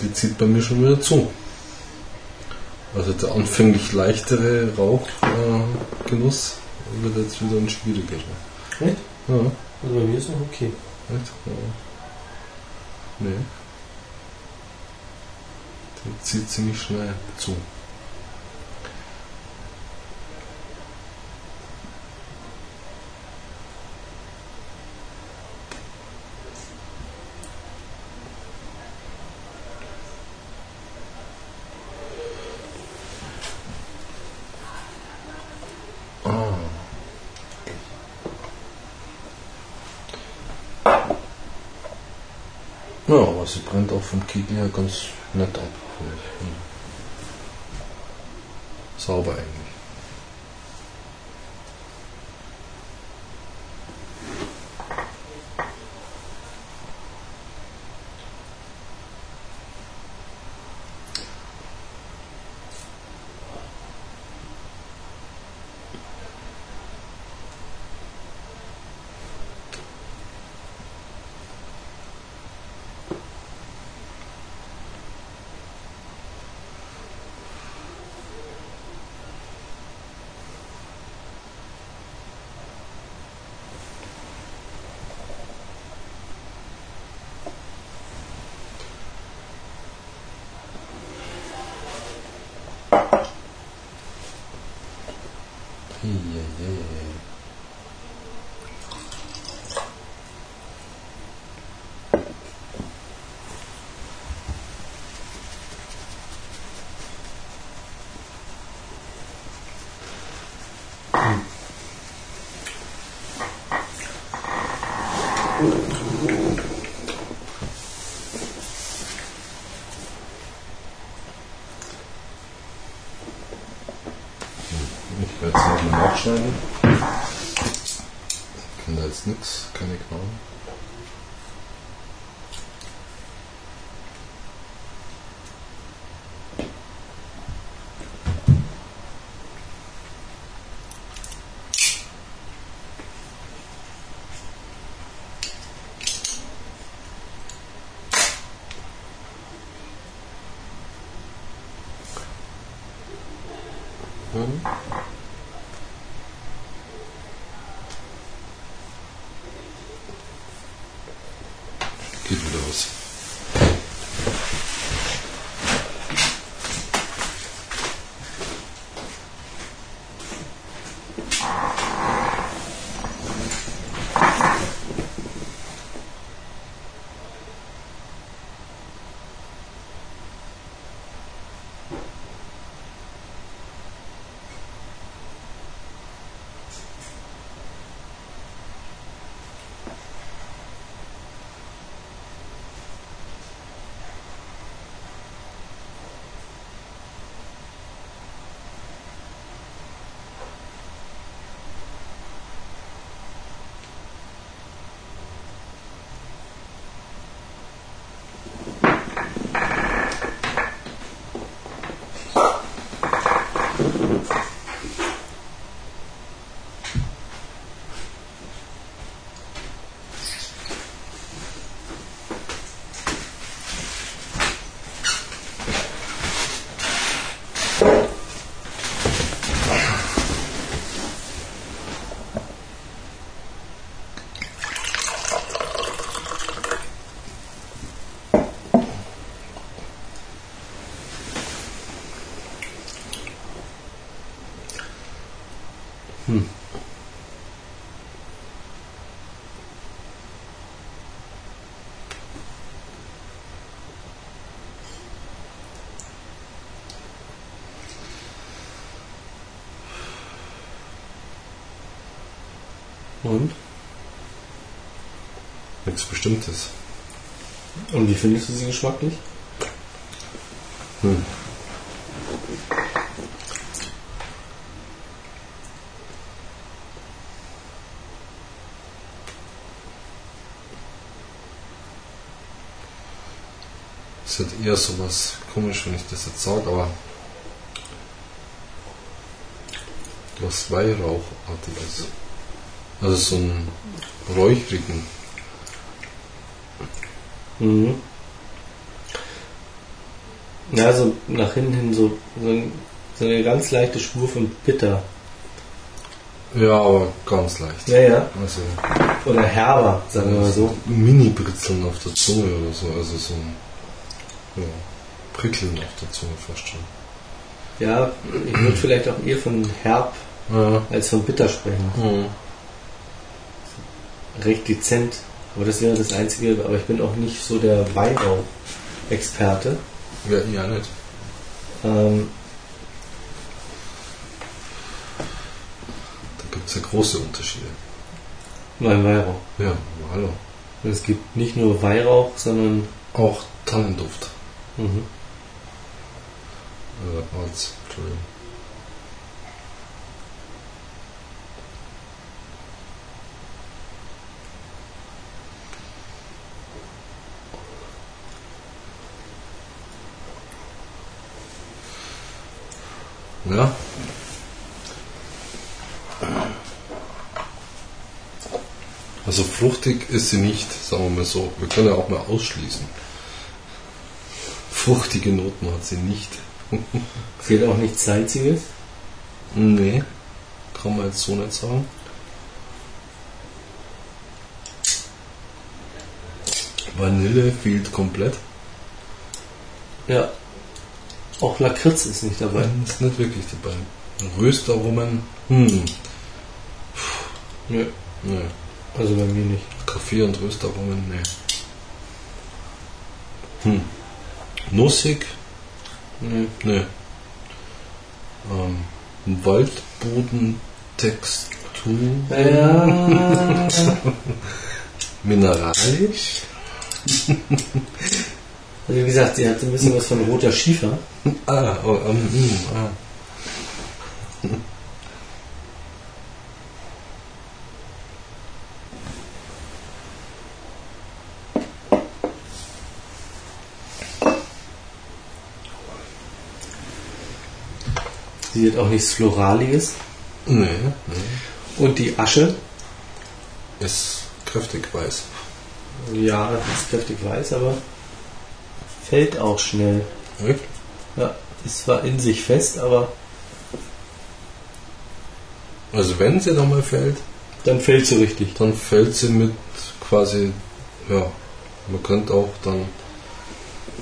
die zieht bei mir schon wieder zu. Also der anfänglich leichtere Rauchgenuss äh, wird jetzt wieder ein schwierigerer.
Echt?
Ja.
Also bei mir ist noch okay.
Echt? Ja. Nee. Der zieht ziemlich schnell zu. Ah. Ja, aber sie brennt auch vom Kegel her ganz nett ab. Hm. Sauber eigentlich. Eieiei. Ich werde nachschneiden. Ich kann da jetzt nichts, keine Knauen. Hm? Geht Und? Nichts Bestimmtes.
Und wie findest du sie geschmacklich?
Hm. Es hat eher so was komisch, wenn ich das jetzt sage, aber was Weihrauchartiges. Also so einen räuchrigen.
Mhm. Ja, so nach hinten hin so, so, ein, so eine ganz leichte Spur von Bitter.
Ja, aber ganz leicht.
Ja, ja.
Also
Oder herber, sagen wir mal so.
Mini-Britzeln auf der Zunge oder so. Also so ein ja, Prickeln auf der Zunge fast schon.
Ja, ich würde vielleicht auch eher von herb
Ja.
als von bitter sprechen.
Mhm.
Recht dezent. Aber das wäre das Einzige. Aber ich bin auch nicht so der Weihrauch-Experte.
Ja, ja nicht.
Ähm,
Da gibt es ja große Unterschiede.
mein Weihrauch.
Ja, hallo.
Und es gibt nicht nur Weihrauch, sondern
Auch Tannenduft.
mhm.
Äh, Holz, Entschuldigung. Ja. Also fruchtig ist sie nicht, sagen wir mal so. Wir können ja auch mal ausschließen. Fruchtige Noten hat sie nicht.
fehlt auch nichts Salziges.
Nee, kann man jetzt so nicht sagen. Vanille fehlt komplett.
Ja. Auch Lakritz ist nicht dabei.
Ist nicht wirklich dabei. Röstaromen, hm,
Nö.
nee.
Also bei mir nicht.
Kaffee und Röstaromen, nee. Hm. Nussig,
Nö.
nee. Ähm, Waldbodentextur,
Ja.
mineralisch.
Also wie gesagt, sie hat so ein bisschen was von roter Schiefer.
Ah, oh, ähm, hm, ah.
Sie hat auch nichts Floraliges.
Nee, nee.
Und die Asche,
Ist kräftig weiß.
ja, ist kräftig weiß, aber fällt auch schnell.
Echt?
Ja, ist zwar in sich fest, aber
Also wenn sie nochmal fällt,
dann fällt sie richtig.
dann fällt sie mit quasi, ja, man könnte auch dann,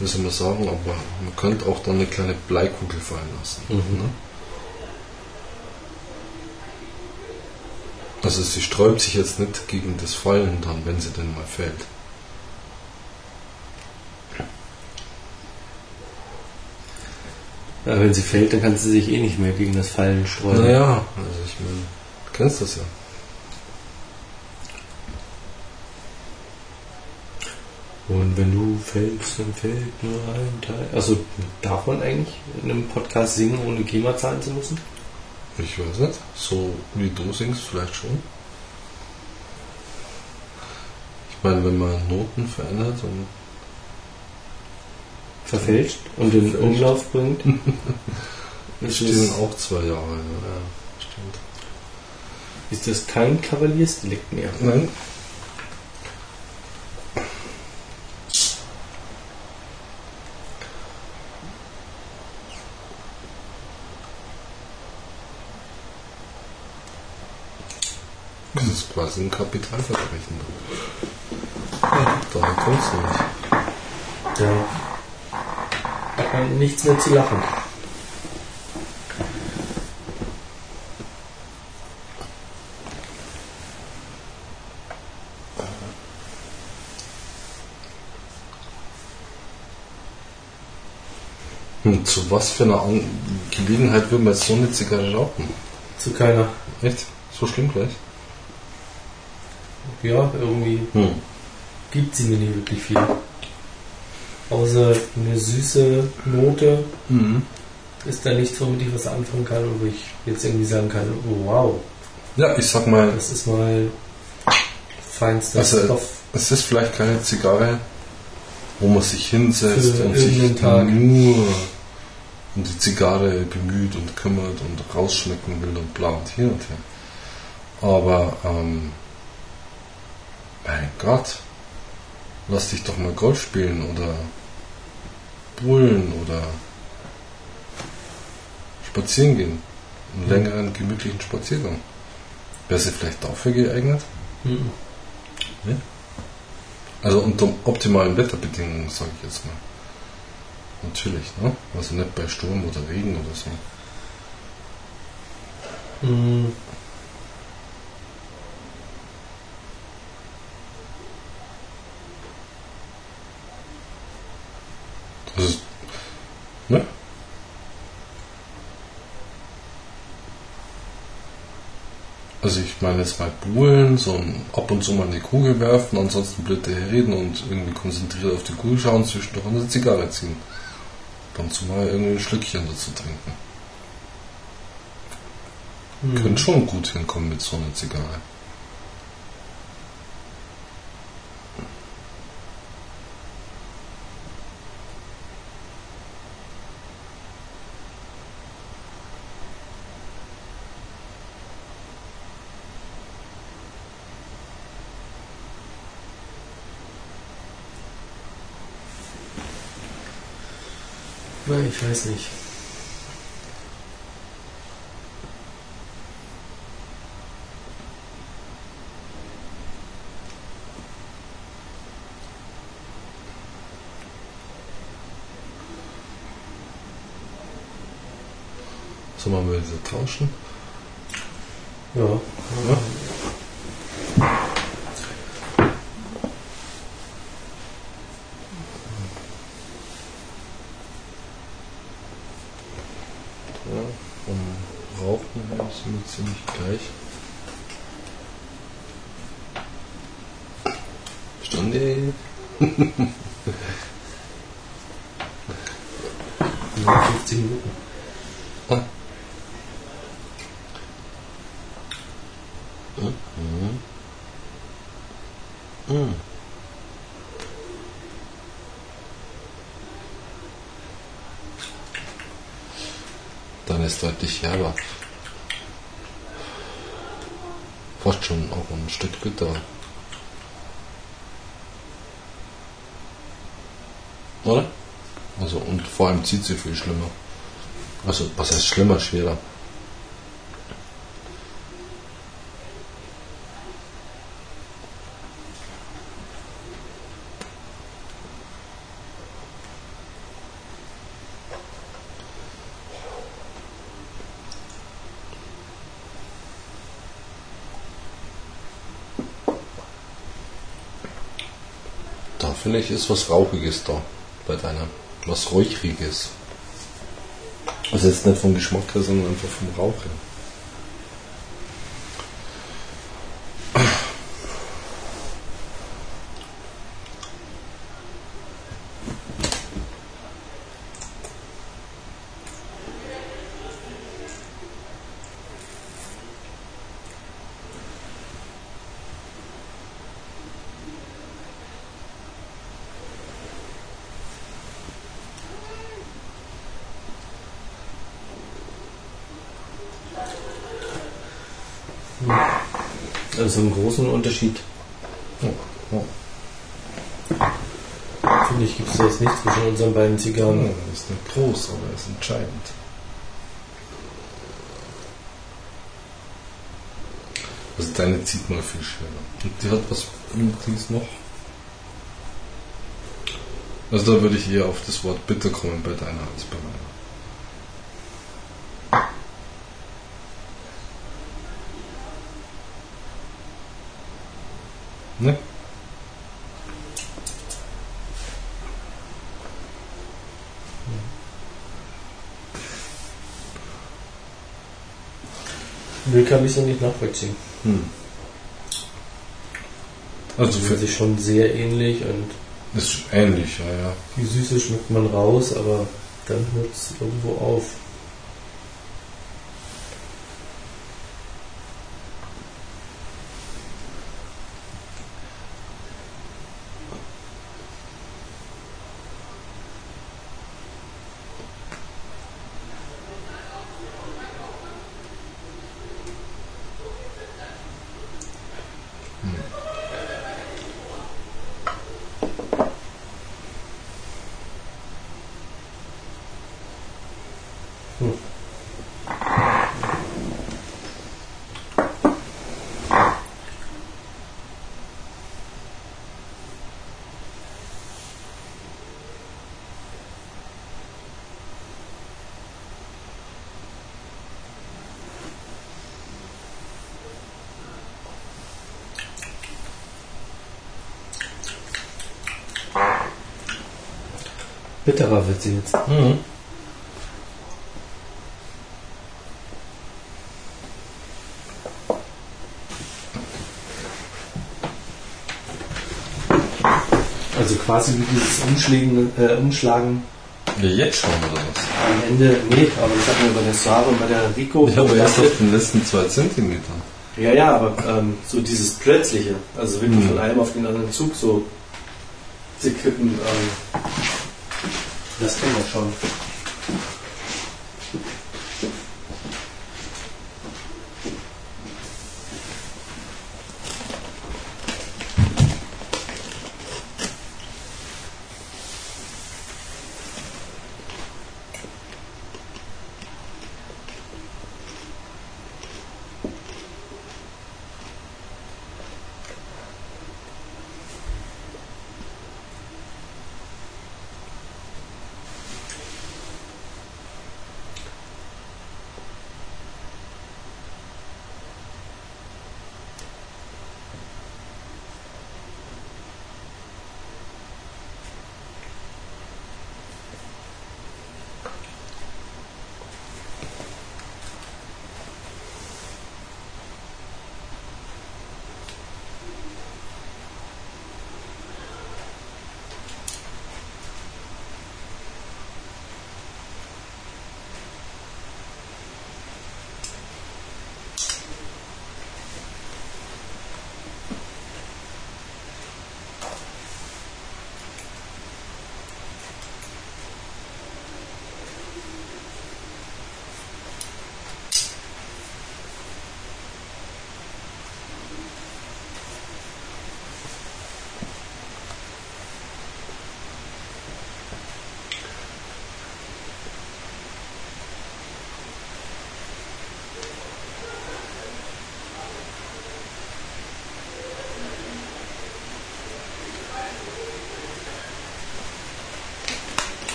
wie soll man sagen, aber man könnte auch dann eine kleine Bleikugel fallen lassen.
Mhm.
Ne? Also sie sträubt sich jetzt nicht gegen das Fallen dann, wenn sie denn mal fällt.
Ja, wenn sie fällt, dann kann sie sich eh nicht mehr gegen das Fallen sträuben.
Naja, also ich meine, du kennst das ja.
Und wenn du fällst, dann fällt nur ein Teil. Also darf man eigentlich in einem Podcast singen, ohne GEMA zahlen zu müssen?
Ich weiß nicht, so wie du singst, vielleicht schon. Ich meine, wenn man Noten verändert und
Verfälscht und in
Verfälscht.
Umlauf bringt. ist,
stehen auch zwei Jahre. Ja, stimmt.
ist das kein Kavaliersdelikt mehr?
Nein. Das ist quasi ein Kapitalverbrechen.
Ja.
Daher kommst du nicht.
Da man nichts mehr zu lachen.
Hm, zu was für einer An Gelegenheit würde man jetzt so eine Zigarre rauchen?
Zu keiner.
Echt? So schlimm gleich?
Ja, irgendwie.
Hm.
gibt sie mir nicht wirklich viel. Außer eine süße Note
Mhm.
ist da nichts, womit ich was anfangen kann und wo ich jetzt irgendwie sagen kann, oh, wow,
Ja, ich sag mal,
das ist mal feinster
Also,
Stoff.
es ist vielleicht keine Zigarre, wo man sich hinsetzt
Für
und sich
Tag.
nur um die Zigarre bemüht und kümmert und rausschmecken will und bla und hin und her. Aber, ähm, mein Gott, lass dich doch mal Golf spielen oder Bullen oder spazieren gehen. Einen
Mhm.
längeren, gemütlichen Spaziergang. Wäre sie vielleicht dafür geeignet?
Mhm.
Also unter optimalen Wetterbedingungen, sage ich jetzt mal. Natürlich, ne? Also nicht bei Sturm oder Regen oder so.
Mhm.
Also ich meine jetzt mal Buhlen, so ab und zu mal eine Kugel werfen, ansonsten blöd reden und irgendwie konzentriert auf die Kugel schauen, zwischendurch eine Zigarre ziehen. Dann zumal irgendwie ein Schlückchen dazu trinken.
Mhm.
Könnte schon gut hinkommen mit so einer Zigarre.
Nein, ich weiß nicht.
Sollen wir mal wieder tauschen?
Ja.
Ja. Ja, vom Rauchen her sind wir ziemlich gleich. Stunde.
Nur 15 Minuten.
Mhm. Dann ist deutlich herber. Fast schon auch ein Stück bitter. Oder? Also und vor allem zieht sie viel schlimmer. Also was heißt schlimmer, schwerer? Da finde ich ist was Rauchiges da bei deiner. Was Räuchriges. Also jetzt nicht vom Geschmack her, sondern einfach vom Rauch her.
Also einen großen Unterschied,
Oh, oh.
finde ich, gibt es jetzt nicht zwischen unseren beiden
Ja,
Zigarren.
das ist nicht groß, aber er ist entscheidend. Also deine zieht mal viel schwerer. Und die hat was übrigens noch. Also da würde ich eher auf das Wort bitter kommen bei deiner als bei meiner. Ne?
Will kann ich so nicht nachvollziehen.
Hm.
Also für sich schon sehr ähnlich und.
Ist ähnlich, ja, ja.
Die Süße schmeckt man raus, aber dann hört es irgendwo auf. Bitterer wird sie jetzt. Mhm. Also quasi wie dieses Umschlägen, äh, Umschlagen.
Ja, jetzt schon oder was?
Am Ende, nee, aber ich sag mal bei der Suave und bei der Rico.
Ich habe erst auf den letzten zwei Zentimetern.
Ja, ja, aber ähm, so dieses Plötzliche, also wirklich mhm. von einem auf den anderen Zug so sie kippen. Ähm, das kennen wir schon.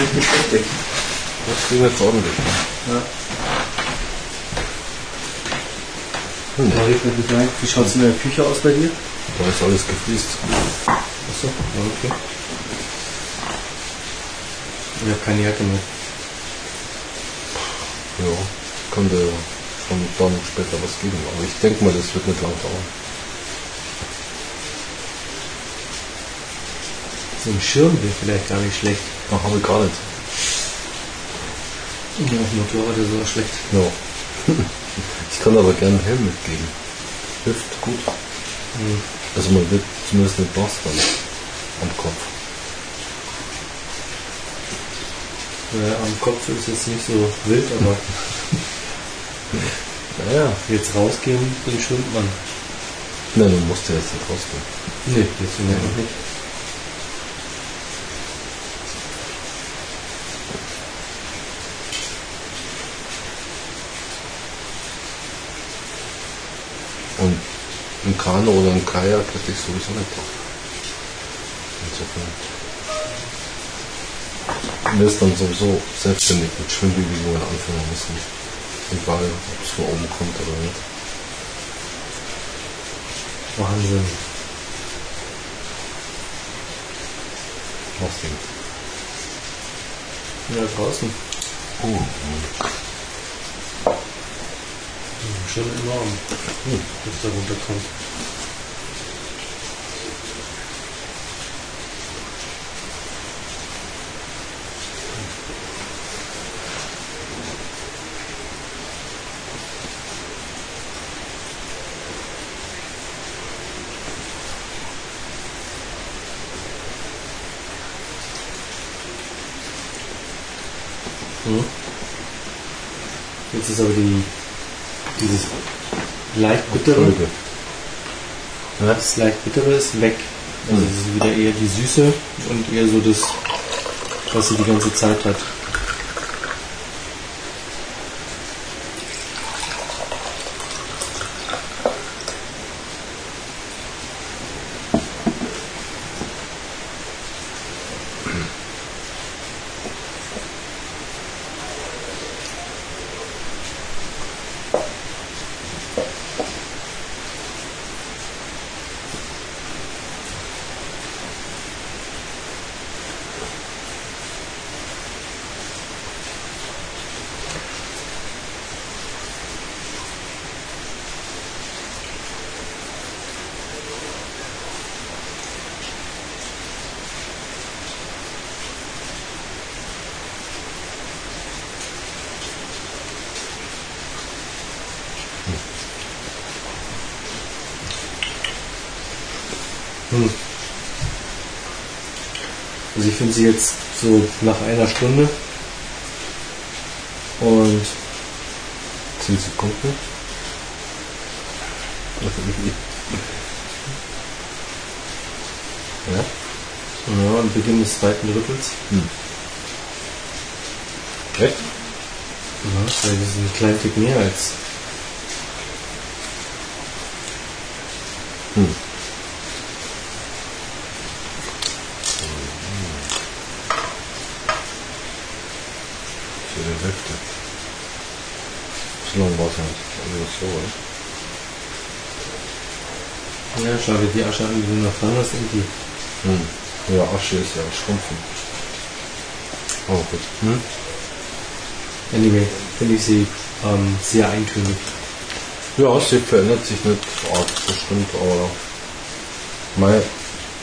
Richtig heftig.
Das ging jetzt ordentlich.
Ja. Hm. Wie schaut es in der Küche aus bei dir?
Da ist alles gefriest.
Achso, ja, okay. Ich habe keine Jacke mehr.
Ja, könnte schon dann später was geben. Aber ich denke mal, das wird nicht lang dauern.
So ein Schirm wäre vielleicht gar nicht schlecht.
Ach, habe ich gar nicht.
Ja, auf dem Motorrad ist auch schlecht.
Ja. ich kann aber gerne einen Helm mitgeben. Hilft gut.
Mhm.
Also man wird zumindest nicht nass dann am Kopf.
Ja, am Kopf ist jetzt nicht so wild, aber
Naja.
jetzt rausgehen, dann schwimmt man.
Nein, du musst ja jetzt nicht rausgehen.
Nee, jetzt sind wir noch nicht.
Und ein Kanu oder ein Kajak hätte ich sowieso nicht drauf. Insofern. Mir ist dann sowieso selbstständig mit Schwimmbewegungen anfangen müssen. Egal, ob es von oben kommt oder nicht.
Wahnsinn.
Was denn?
Ja, draußen.
Oh,
Schon enorm,
hm.
was da runterkommt. Hm. Jetzt ist aber die, bittere,
Folge.
das leicht bittere ist weg. Also es ist wieder eher die Süße und eher so das, was sie die ganze Zeit hat. Hm. Finde sie jetzt so nach einer Stunde und
10 Sekunden. ja?
ja, am Beginn des zweiten Drittels.
Echt?
Ja, vielleicht ist ein kleinen Tick mehr als.
Hm. Für die Hälfte. So lange war es ja nicht. Also so?
Ja, schau dir die Asche an, die du noch dran hast, irgendwie.
Hm. Ja, Asche ist ja schrumpfen. Aber gut.
Hm? Anyway, finde ich sie ähm, sehr eintönig.
Ja, sie verändert sich nicht arg, das stimmt, aber mei,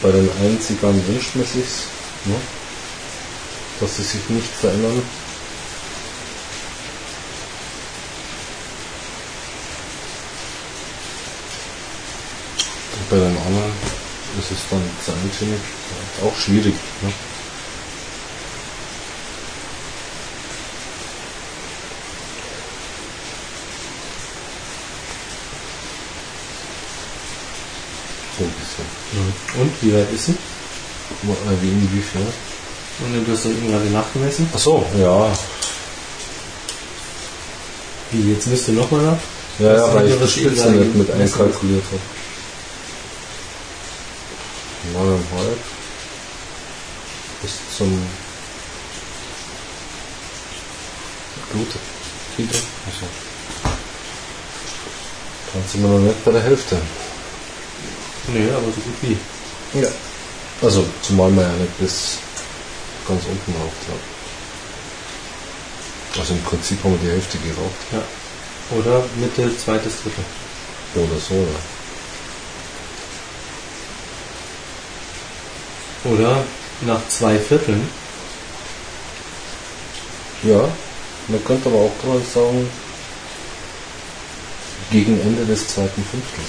bei den einen Zigarren wünscht man sich's, ne? dass sie sich nicht verändern. Bei den anderen ist es dann zu eintönig, auch schwierig. Ne? So ein bisschen.
Und, wie weit ist sie?
Äh, Wie inwiefern?
Und du hast doch eben gerade nachgemessen.
Ach so, ja.
Wie, jetzt müsst du nochmal nach?
Ja,
Das
ja, weil ich die
eben
Spitze nicht mit einkalkuliert habe. Volk bis zum Blut. Also. Dann sind wir noch nicht bei der Hälfte.
Nee, aber so gut wie.
Ja. Also, zumal man ja nicht bis ganz unten raucht hat. Also im Prinzip haben wir die Hälfte geraucht.
Ja. Oder Mitte, zweites, dritte.
Oder so, ja.
Oder nach zwei Vierteln.
Ja, man könnte aber auch gerade sagen, gegen Ende des zweiten Fünftels.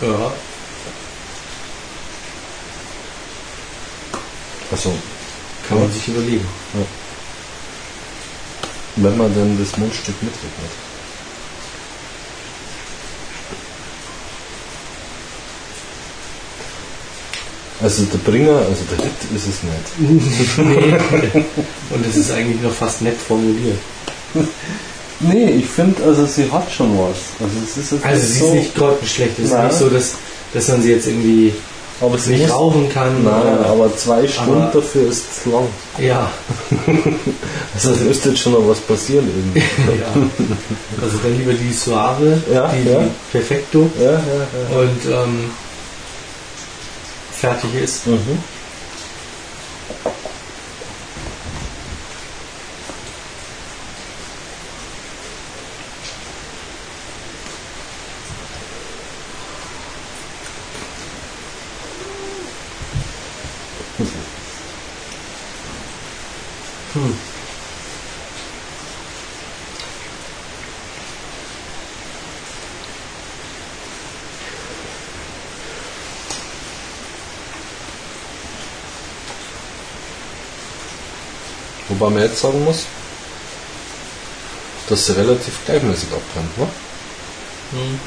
Ja.
Also,
Kann man sich überlegen.
wenn man dann das Mundstück mitrechnet. Also der Bringer, also der Hit ist es nicht.
nee. Und es ist eigentlich noch fast nett formuliert.
Nee, ich finde, also sie hat schon was. Also es ist jetzt
Also sie ist nicht grottenschlecht. Es ist
Nein.
nicht so, dass, dass man sie jetzt irgendwie
aber sie
nicht rauchen kann.
Nein,
oder-
aber zwei Stunden
aber-
dafür ist es lang.
ja.
Also es müsste jetzt schon noch was passieren irgendwie.
ja. Also dann lieber die Suave,
Ja,
die,
ja.
die Perfecto
ja, ja, ja.
und ähm, fertig ist.
Mhm.
Hm.
Wobei man jetzt sagen muss, dass sie relativ gleichmäßig abbrennt, ne?
Hm.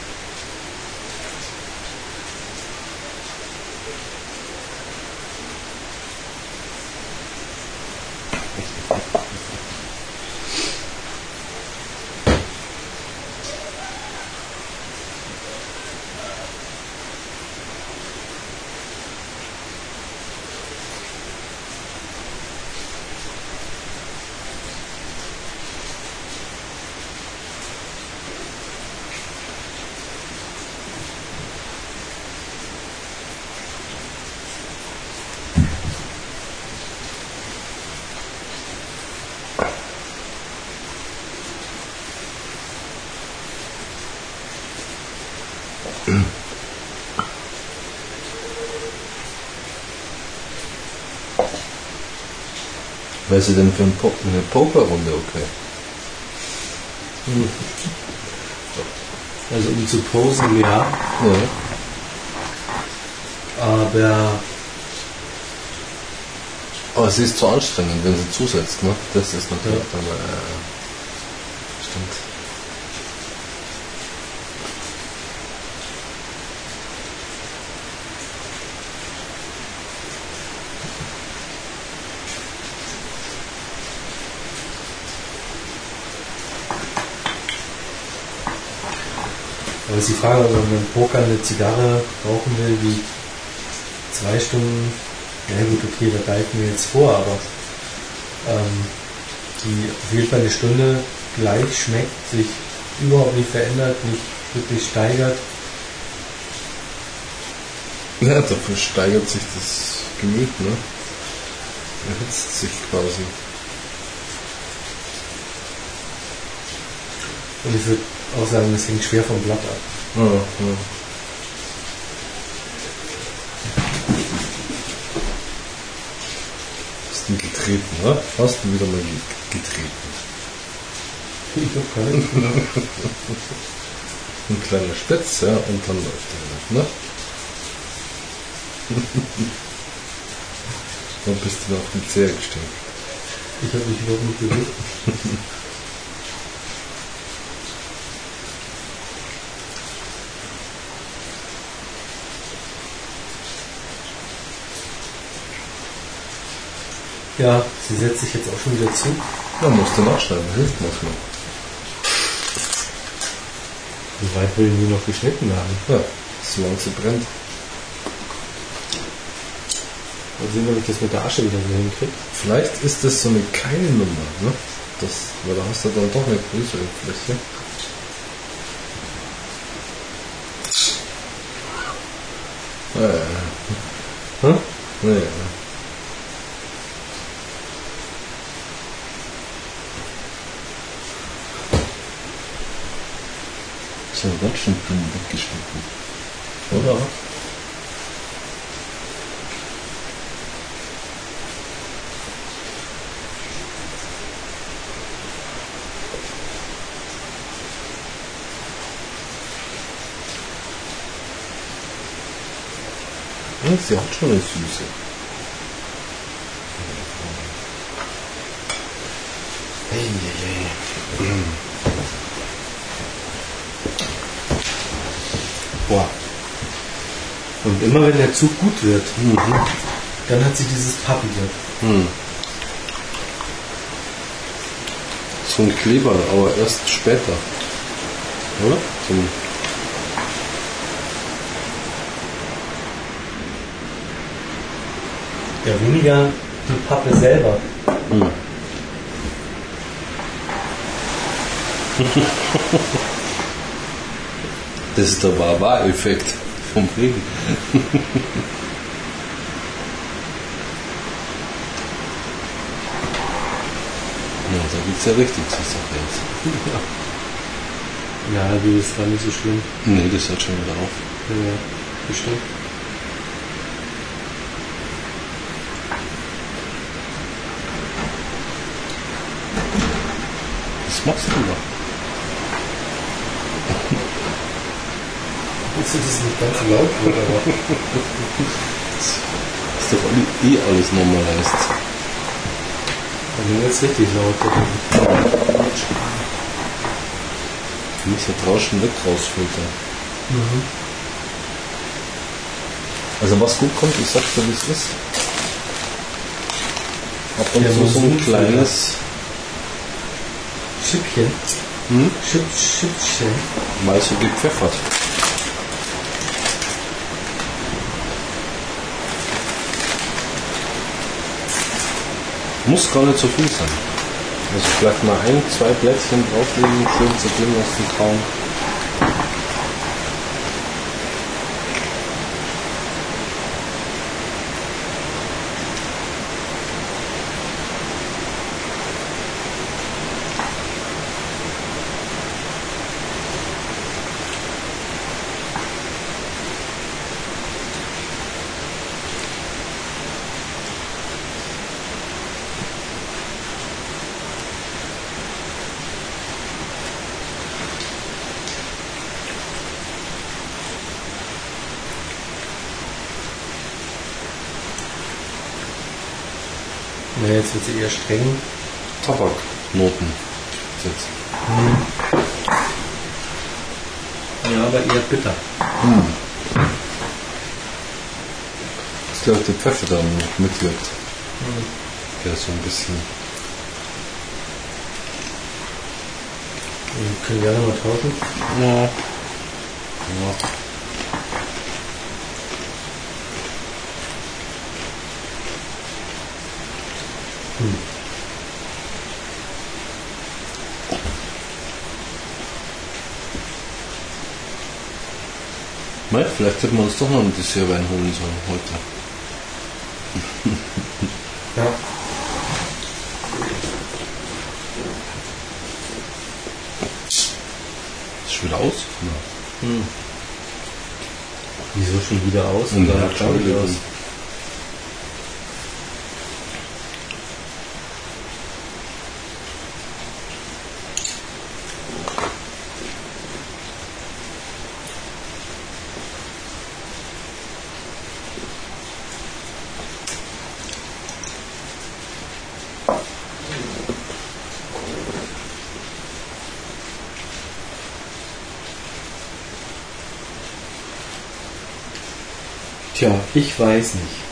Wäre sie denn für ein Po- eine Pokerrunde okay?
Also um zu posen, ja.
Ja.
Aber
Aber sie ist zu anstrengend, wenn sie zusetzt, ne? Das ist natürlich
Ja.
dann, äh, stimmt.
Aber ist die Frage, ob man beim Poker eine Zigarre rauchen will, die zwei Stunden, ja gut, okay, da greifen wir jetzt vor, aber ähm, die auf jeden Fall eine Stunde gleich schmeckt, sich überhaupt nicht verändert, nicht wirklich steigert.
Ja, dafür steigert sich das Gemüt, ne? Erhitzt sich quasi.
Und ich würde auch sagen, das hängt schwer vom Blatt ab.
Ja, ja. Hast du getreten, ne? Hast du wieder mal ge- getreten.
Ich hab keine.
Ein kleiner Spitz, ja, und dann läuft er wieder, ne? Dann bist du noch auf die Zehe gestellt.
Ich habe mich überhaupt nicht bewegt. Ja, sie setzt sich jetzt auch schon wieder zu.
Ja, musst du nachschneiden, hilft manchmal.
Wie weit will die noch geschnitten werden?
Ja, solange sie brennt.
Mal sehen, ob ich das mit der Asche wieder so hinkriege.
Vielleicht ist das so eine Keilnummer, ne? Das, weil da hast du dann doch eine größere Fläche.
Ja. Hm?
Ja. So ganz schön dünn weggeschnitten.
Oder?
Ja, sie hat schon eine Süße.
Boah. Und immer wenn der Zug gut wird,
Mhm.
dann hat sie dieses Pappige.
Hm. So ein Kleber, aber erst später. Oder? So
Ja, weniger die Pappe selber.
Hm. Das ist der Wawa-Effekt vom Regen. ja, da geht's ja richtig zur Sache jetzt.
Ja, die ist war nicht so schlimm.
Nee, das hört schon wieder auf.
Ja, bestimmt.
Was machst du da?
Willst du das nicht ganz laut wird, aber
Ist doch eh alles normalisiert.
wenn jetzt richtig laut.
Du musst ja draußen weg rausfiltern. Also was gut kommt, ich sag's dir wie es ist. Ab und
Ja,
zu so ein kleines
Schippchen.
hm?
Schipp, Schippchen.
mal so gepfeffert. Muss gar nicht so viel sein. Also vielleicht mal ein, zwei Blättchen drauflegen, schön zergehen lassen, kauen.
Na, jetzt wird sie eher streng.
Tabaknoten setzen.
Ja, aber eher bitter.
Das ist glaube ich der Pfeffer da noch mitwirkt. Der so ein bisschen.
Wir können gerne mal tauschen.
Ja. Vielleicht hätten wir uns doch noch ein Dessertwein holen sollen heute.
Ja.
Ist schon wieder aus? Ja.
Wieso schon wieder aus?
Und dann hat schon wieder
aus?
aus.
Tja, ich weiß nicht.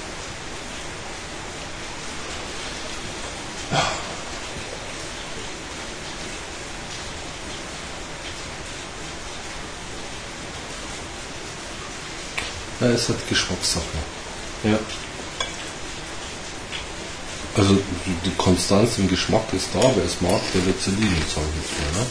Ja, es hat Geschmackssache.
Ja.
Also die, Konstanz im Geschmack ist da, wer es mag, der wird sie lieben, sage ich jetzt mal. Ne?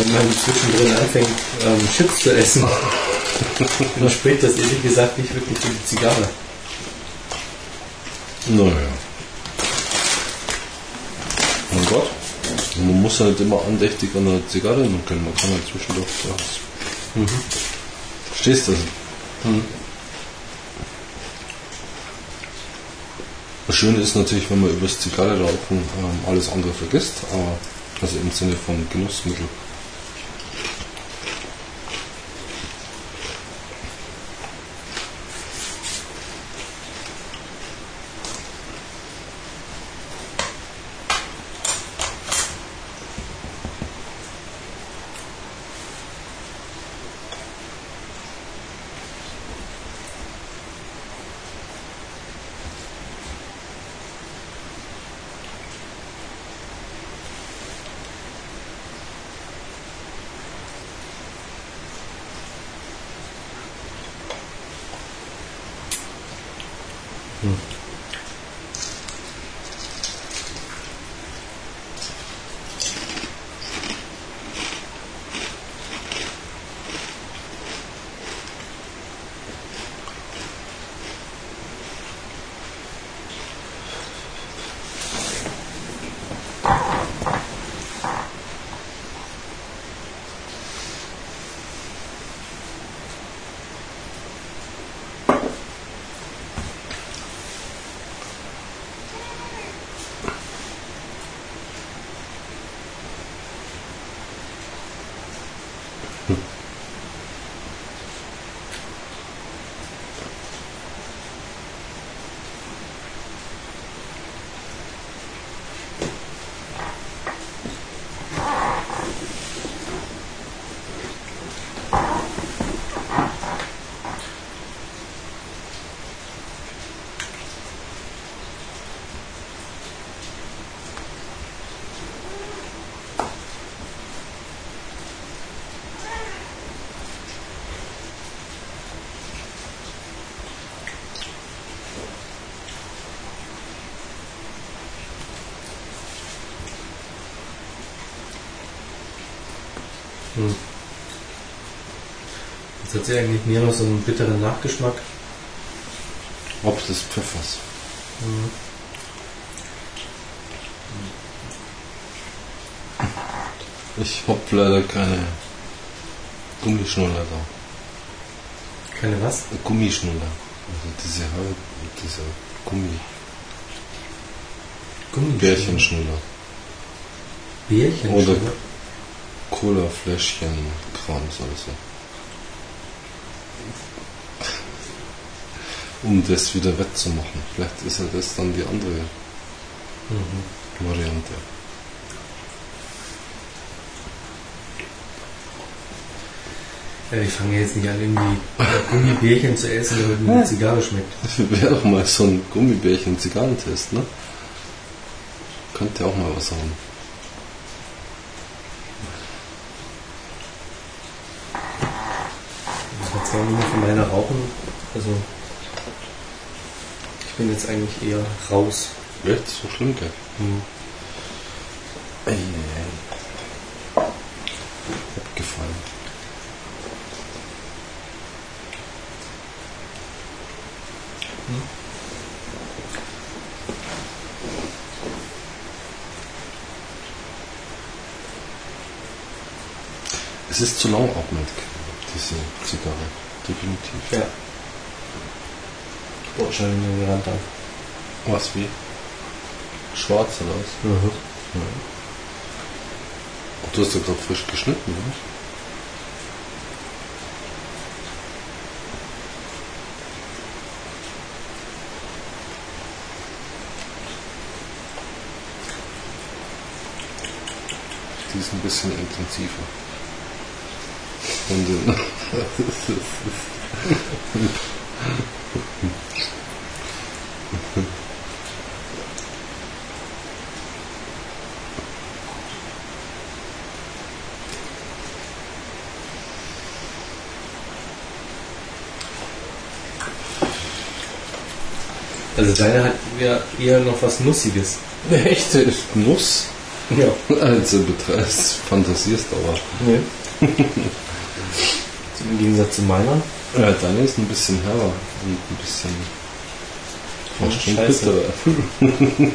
wenn man zwischendrin anfängt, ähm, Chips zu essen, dann spricht das ehrlich gesagt nicht wirklich für die Zigarre.
Naja. Mein Gott. Man muss halt immer andächtig an der Zigarre können. Man kann halt zwischendurch was. Mhm. Verstehst du das? Mhm. Das Schöne ist natürlich, wenn man über das Zigarre rauchen ähm, alles andere vergisst, aber also im Sinne von Genussmittel.
Jetzt hat sie eigentlich mehr noch so einen bitteren Nachgeschmack.
Ob des Pfeffers. Mhm. Ich hab leider keine Gummischnuller da.
Keine was?
Gummischnuller. Also diese Haut, diese Gummi. Bärchenschnuller.
Bärchenschnuller?
Oder Cola-Fläschchen, Krams also. Um das wieder wettzumachen. Vielleicht ist ja das dann die andere mhm. Variante.
Ja, ich fange jetzt nicht an, irgendwie Gummibärchen zu essen, damit mir eine Zigarre schmeckt.
Wäre doch mal so ein Gummibärchen-Zigarrentest, ne? Könnte auch mal was haben.
zwar nur von meiner Rauchen. Also ich bin jetzt eigentlich eher raus.
Echt? So schlimm, gell? Hm. Ey, ey. Hat gefallen. Hm. Es ist zu langatmig diese Zigarre. Definitiv.
Ja. Schon in den Rand an.
Was wie? Schwarz oder was?
Mhm.
Ja. Du hast ja gerade frisch geschnitten, oder? Die ist ein bisschen intensiver. Freundin.
Also deine hat ja eher noch was Nussiges.
Eine echte ist Nuss.
Ja.
Also betreibst, fantasierst aber.
Nee. Im Gegensatz zu meiner.
Ja, deine ist ein bisschen heller und ein bisschen fast schon
Scheiße.
bitter.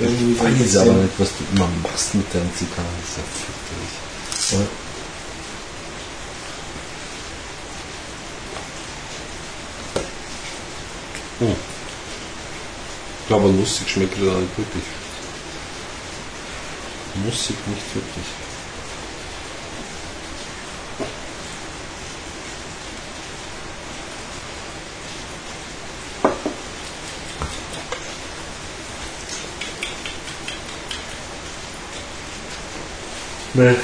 Irgendwie
Ich
so
weiß aber nicht, was du immer machst mit deinen Zigarren. Das ist ja fürchterlich.
Ja.
Hm. Ja, aber lustig schmeckt er halt wirklich. Nussig nicht wirklich.
Nee.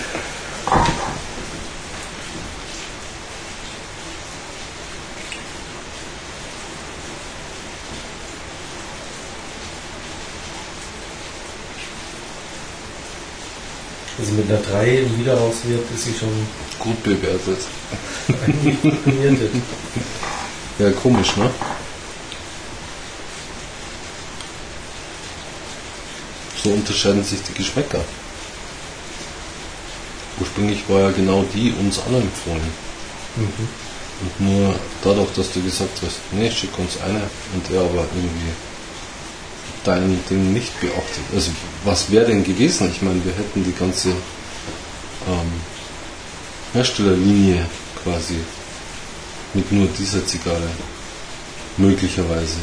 Also mit einer 3 im Wiederauswert ist sie schon
gut bewertet. Ja, komisch, ne? So unterscheiden sich die Geschmäcker. Ursprünglich war ja genau die uns allen empfohlen.
Mhm.
Und nur dadurch, dass du gesagt hast, nee, schick uns eine und er aber irgendwie dein Ding nicht beachtet. Also was wäre denn gewesen? Ich meine, wir hätten die ganze ähm, Herstellerlinie quasi mit nur dieser Zigarre möglicherweise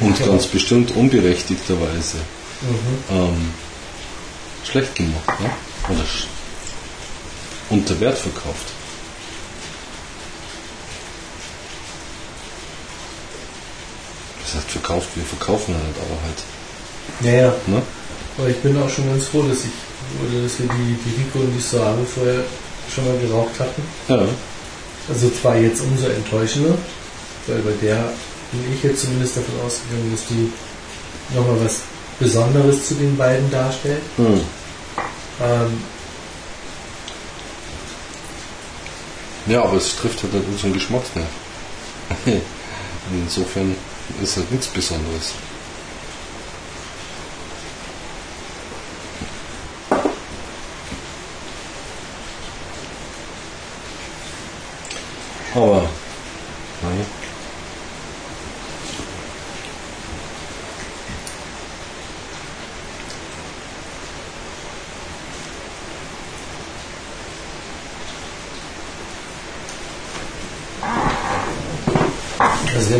und
Ja.
ganz bestimmt unberechtigterweise
Mhm.
ähm, schlecht gemacht, ne? Oder unter Wert verkauft. Das heißt verkauft, wir verkaufen nicht, aber halt.
Ja, ja.
Ne?
Aber ich bin auch schon ganz froh, dass ich oder dass wir die, die Rico und die Soave vorher schon mal geraucht hatten.
Ja.
Also zwar jetzt umso enttäuschender, weil bei der bin ich jetzt zumindest davon ausgegangen, dass die nochmal was Besonderes zu den beiden darstellt.
Hm.
Ähm,
Ja, aber es trifft halt nicht unseren Geschmacksnerv. Insofern ist halt nichts Besonderes. Aber, nein.
also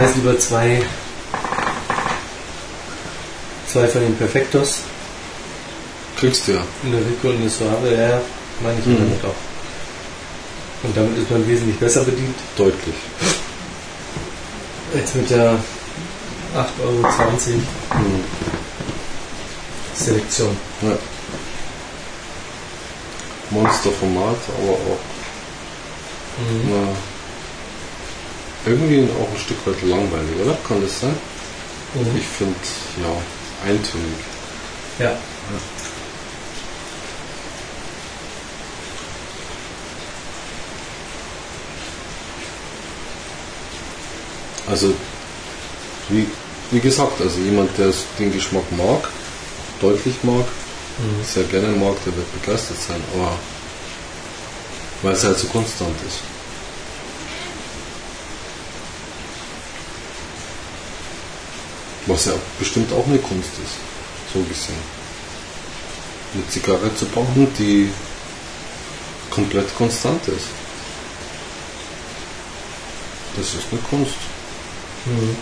Preis lieber zwei, zwei von den Perfectos
Kriegst du ja.
in der Rico und eine Soave, ja, meine ich
Mhm.
damit auch. Und damit ist man wesentlich besser bedient
Deutlich.
als mit der 8,20 Euro
Hm.
Selektion.
Ja. Monsterformat, aber auch
Mhm.
na, irgendwie auch ein Stück weit langweilig, oder? Kann das sein?
Mhm.
Ich finde, ja, eintönig.
Ja.
Also, wie, wie gesagt, also jemand, der den Geschmack mag, deutlich mag,
Mhm.
sehr gerne mag, der wird begeistert sein, aber weil es halt so konstant ist. Was ja bestimmt auch eine Kunst ist, so gesehen. Eine Zigarre zu bauen, die komplett konstant ist. Das ist eine Kunst.
Mhm.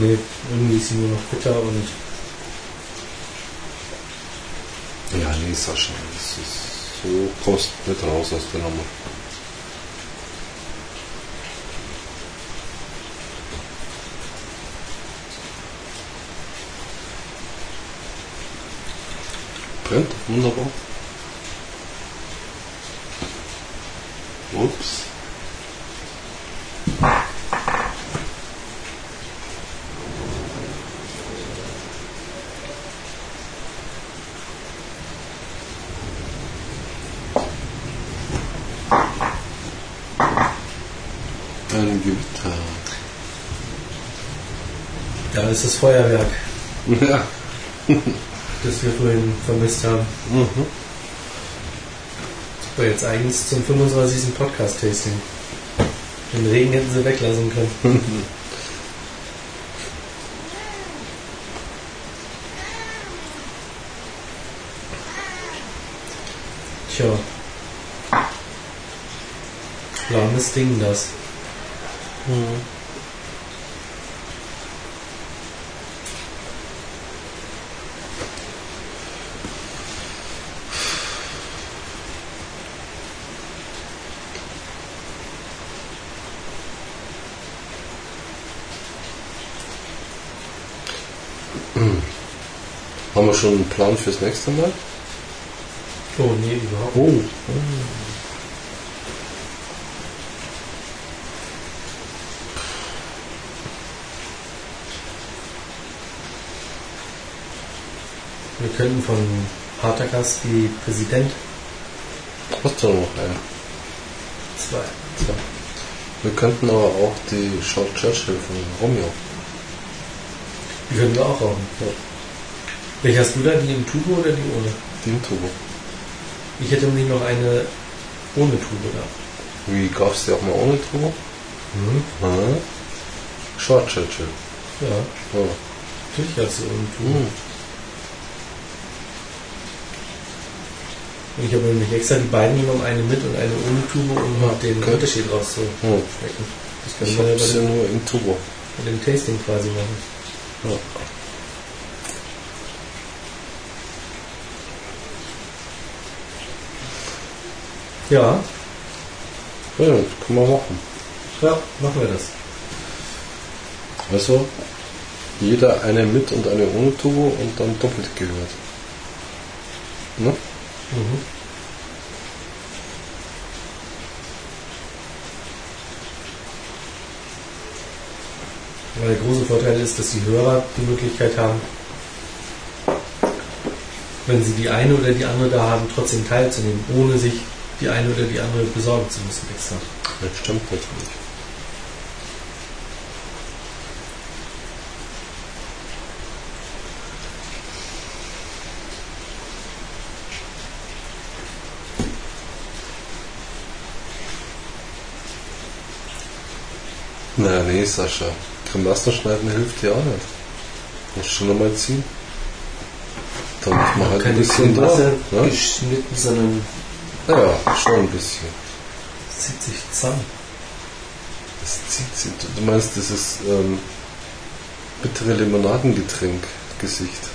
Nee, irgendwie ist sie nur noch bitter und.
Ja, nee, Sascha, das ist so kommst nicht raus aus der Nummer. Brennt, wunderbar. Ups. Ein Gewitter.
Da ist das Feuerwerk,
Ja.
das wir vorhin vermisst haben.
Mhm.
Super, jetzt eigens zum 25. Podcast-Tasting. Den Regen hätten sie weglassen können. Tja. Lahmes Ding das.
Haben wir schon einen Plan fürs nächste Mal?
Oh nee, überhaupt
Oh.
Wir könnten von Patergast die Präsident
Hast du noch einen?
zwei.
So. Wir könnten aber auch die Short Churchill von Romeo.
Wir auch rauchen.
Ja.
Welche hast du da? Die im Tubo oder die ohne?
Die im Turbo.
Ich hätte nämlich noch eine ohne Tube da.
Wie gab's die auch mal ohne Turbo?
Mhm.
Hm? Short Churchill.
Ja,
Ja.
natürlich hast du ohne Tube.
Hm.
Und ich habe nämlich extra die beiden genommen, eine mit und eine ohne Tube, um
Ja,
den
okay.
Unterschied rauszuschmecken.
Hm.
Das
Ich
können wir ja
nur im Turbo.
bei dem Tasting quasi machen.
Ja.
Ja,
Ja, können wir machen.
ja, machen wir das.
Also, jeder eine mit und eine ohne Turbo und dann doppelt gehört. Ne?
Mhm. Weil der große Vorteil ist, dass die Hörer die Möglichkeit haben, wenn sie die eine oder die andere da haben, trotzdem teilzunehmen, ohne sich die eine oder die andere besorgen zu müssen extra.
Das stimmt natürlich. Na, nee, Sascha. Grimassen schneiden hilft dir auch nicht. Musst schon nochmal ziehen. Dann macht man halt ein bisschen da. Ne?
geschnitten, sondern
Ja, schon ein bisschen.
es zieht sich zusammen.
Das zieht sich. Du meinst dieses ähm, bittere Limonadengetränk-Gesicht.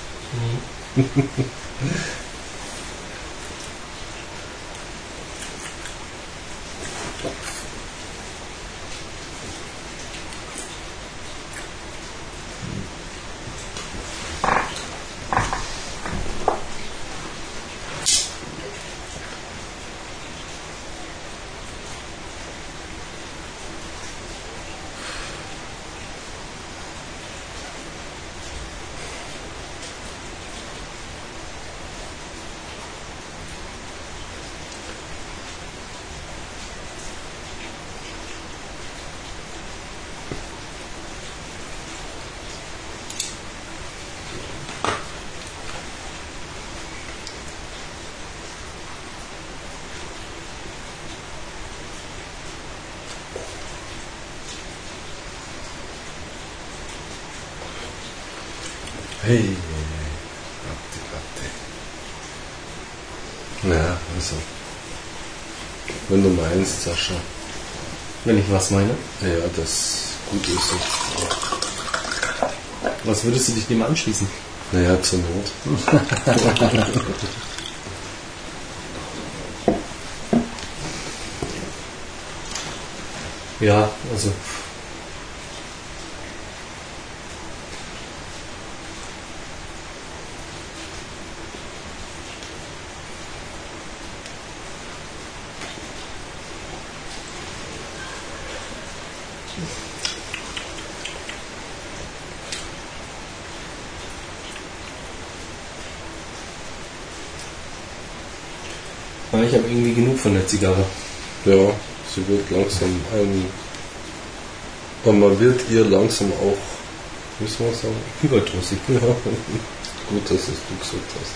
Hey, Ratte, Ratte. Ja, also. Wenn du meinst, Sascha.
Wenn ich was meine?
Ja, das gut ist.
Was würdest du dich dem anschließen?
Naja, zur Not.
ja, also ich habe irgendwie genug von der Zigarre.
Ja, sie wird langsam ein. Und man wird ihr langsam auch, wie soll man sagen?
Überdrüssig.
Ja. Gut, dass es du gesagt hast.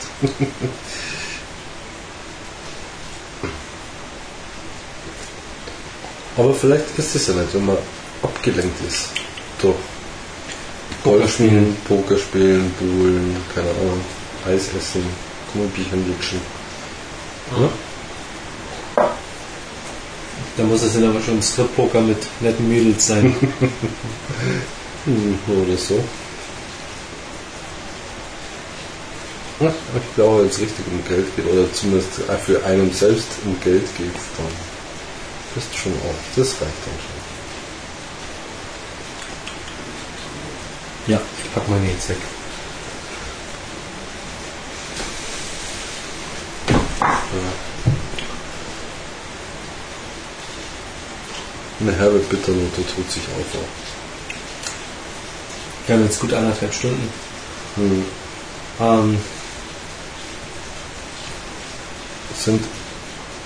Aber vielleicht ist es ja nicht, wenn man abgelenkt ist. Doch. Golf spielen, Poker spielen, Buhlen, keine Ahnung, Eis essen, Kummelbierchen lutschen. Ja?
Da muss es dann aber schon Strip-Poker mit netten Mädels sein.
Oder so. Ja, ich glaube, wenn es richtig um Geld geht, oder zumindest für einen selbst um Geld geht, dann ist schon auch, das reicht dann schon.
Ja, ich pack meine jetzt weg.
Eine herbe Bitternote tut sich auf.
Wir haben jetzt gut anderthalb Stunden.
Hm.
Ähm,
sind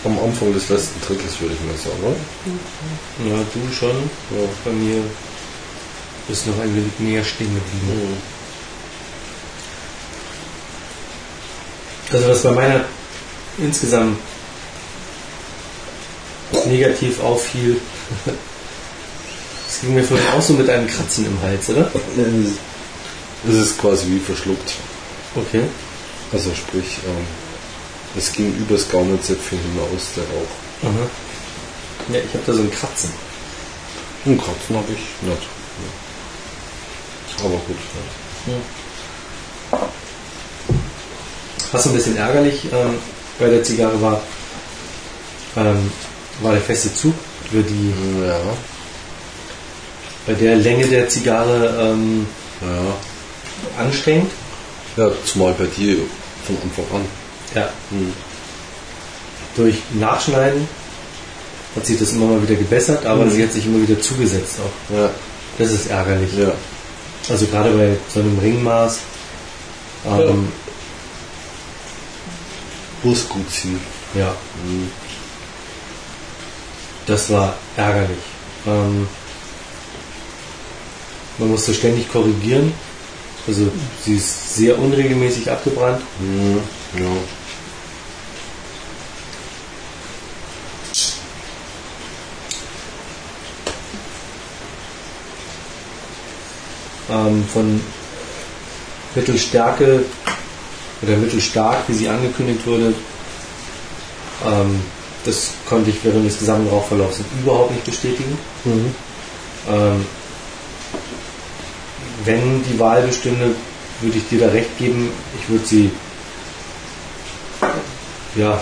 am Anfang des letzten Drittels, würde ich mal sagen, oder?
Ja, du schon. Ja. Bei mir ist noch ein wenig näher stehen geblieben.
Hm.
Also was bei meiner insgesamt negativ auffiel, das ging mir vorhin auch so mit einem Kratzen im Hals, oder?
Es ist quasi wie verschluckt.
Okay.
Also sprich, ähm, es ging übers Gaumensäpfchen hinaus, der Rauch.
Aha. Ja, ich habe da so ein Kratzen.
Ein Kratzen habe ich nicht. Aber gut.
Ja. Was ein bisschen ärgerlich ähm, bei der Zigarre war, ähm, war der feste Zug für die.
Ja.
Bei der Länge der Zigarre ähm,
ja.
anstrengend.
Ja, zumal bei dir von Anfang an.
Ja.
Hm.
Durch Nachschneiden hat sich das immer mal wieder gebessert, aber
Mhm.
sie hat sich immer wieder zugesetzt auch.
Ja.
Das ist ärgerlich.
Ja.
Also gerade bei so einem Ringmaß. Ähm,
Muss gut ziehen.
ja.
Hm.
Das war ärgerlich. Ähm, man musste ständig korrigieren. Also sie ist sehr unregelmäßig abgebrannt.
Hm. Ja.
Ähm, von Mittelstärke oder mittelstark, wie sie angekündigt wurde, ähm, das konnte ich während des gesamten Rauchverlaufs überhaupt nicht bestätigen.
Mhm.
Ähm, wenn die Wahl bestünde, würde ich dir da recht geben. Ich würde sie ja,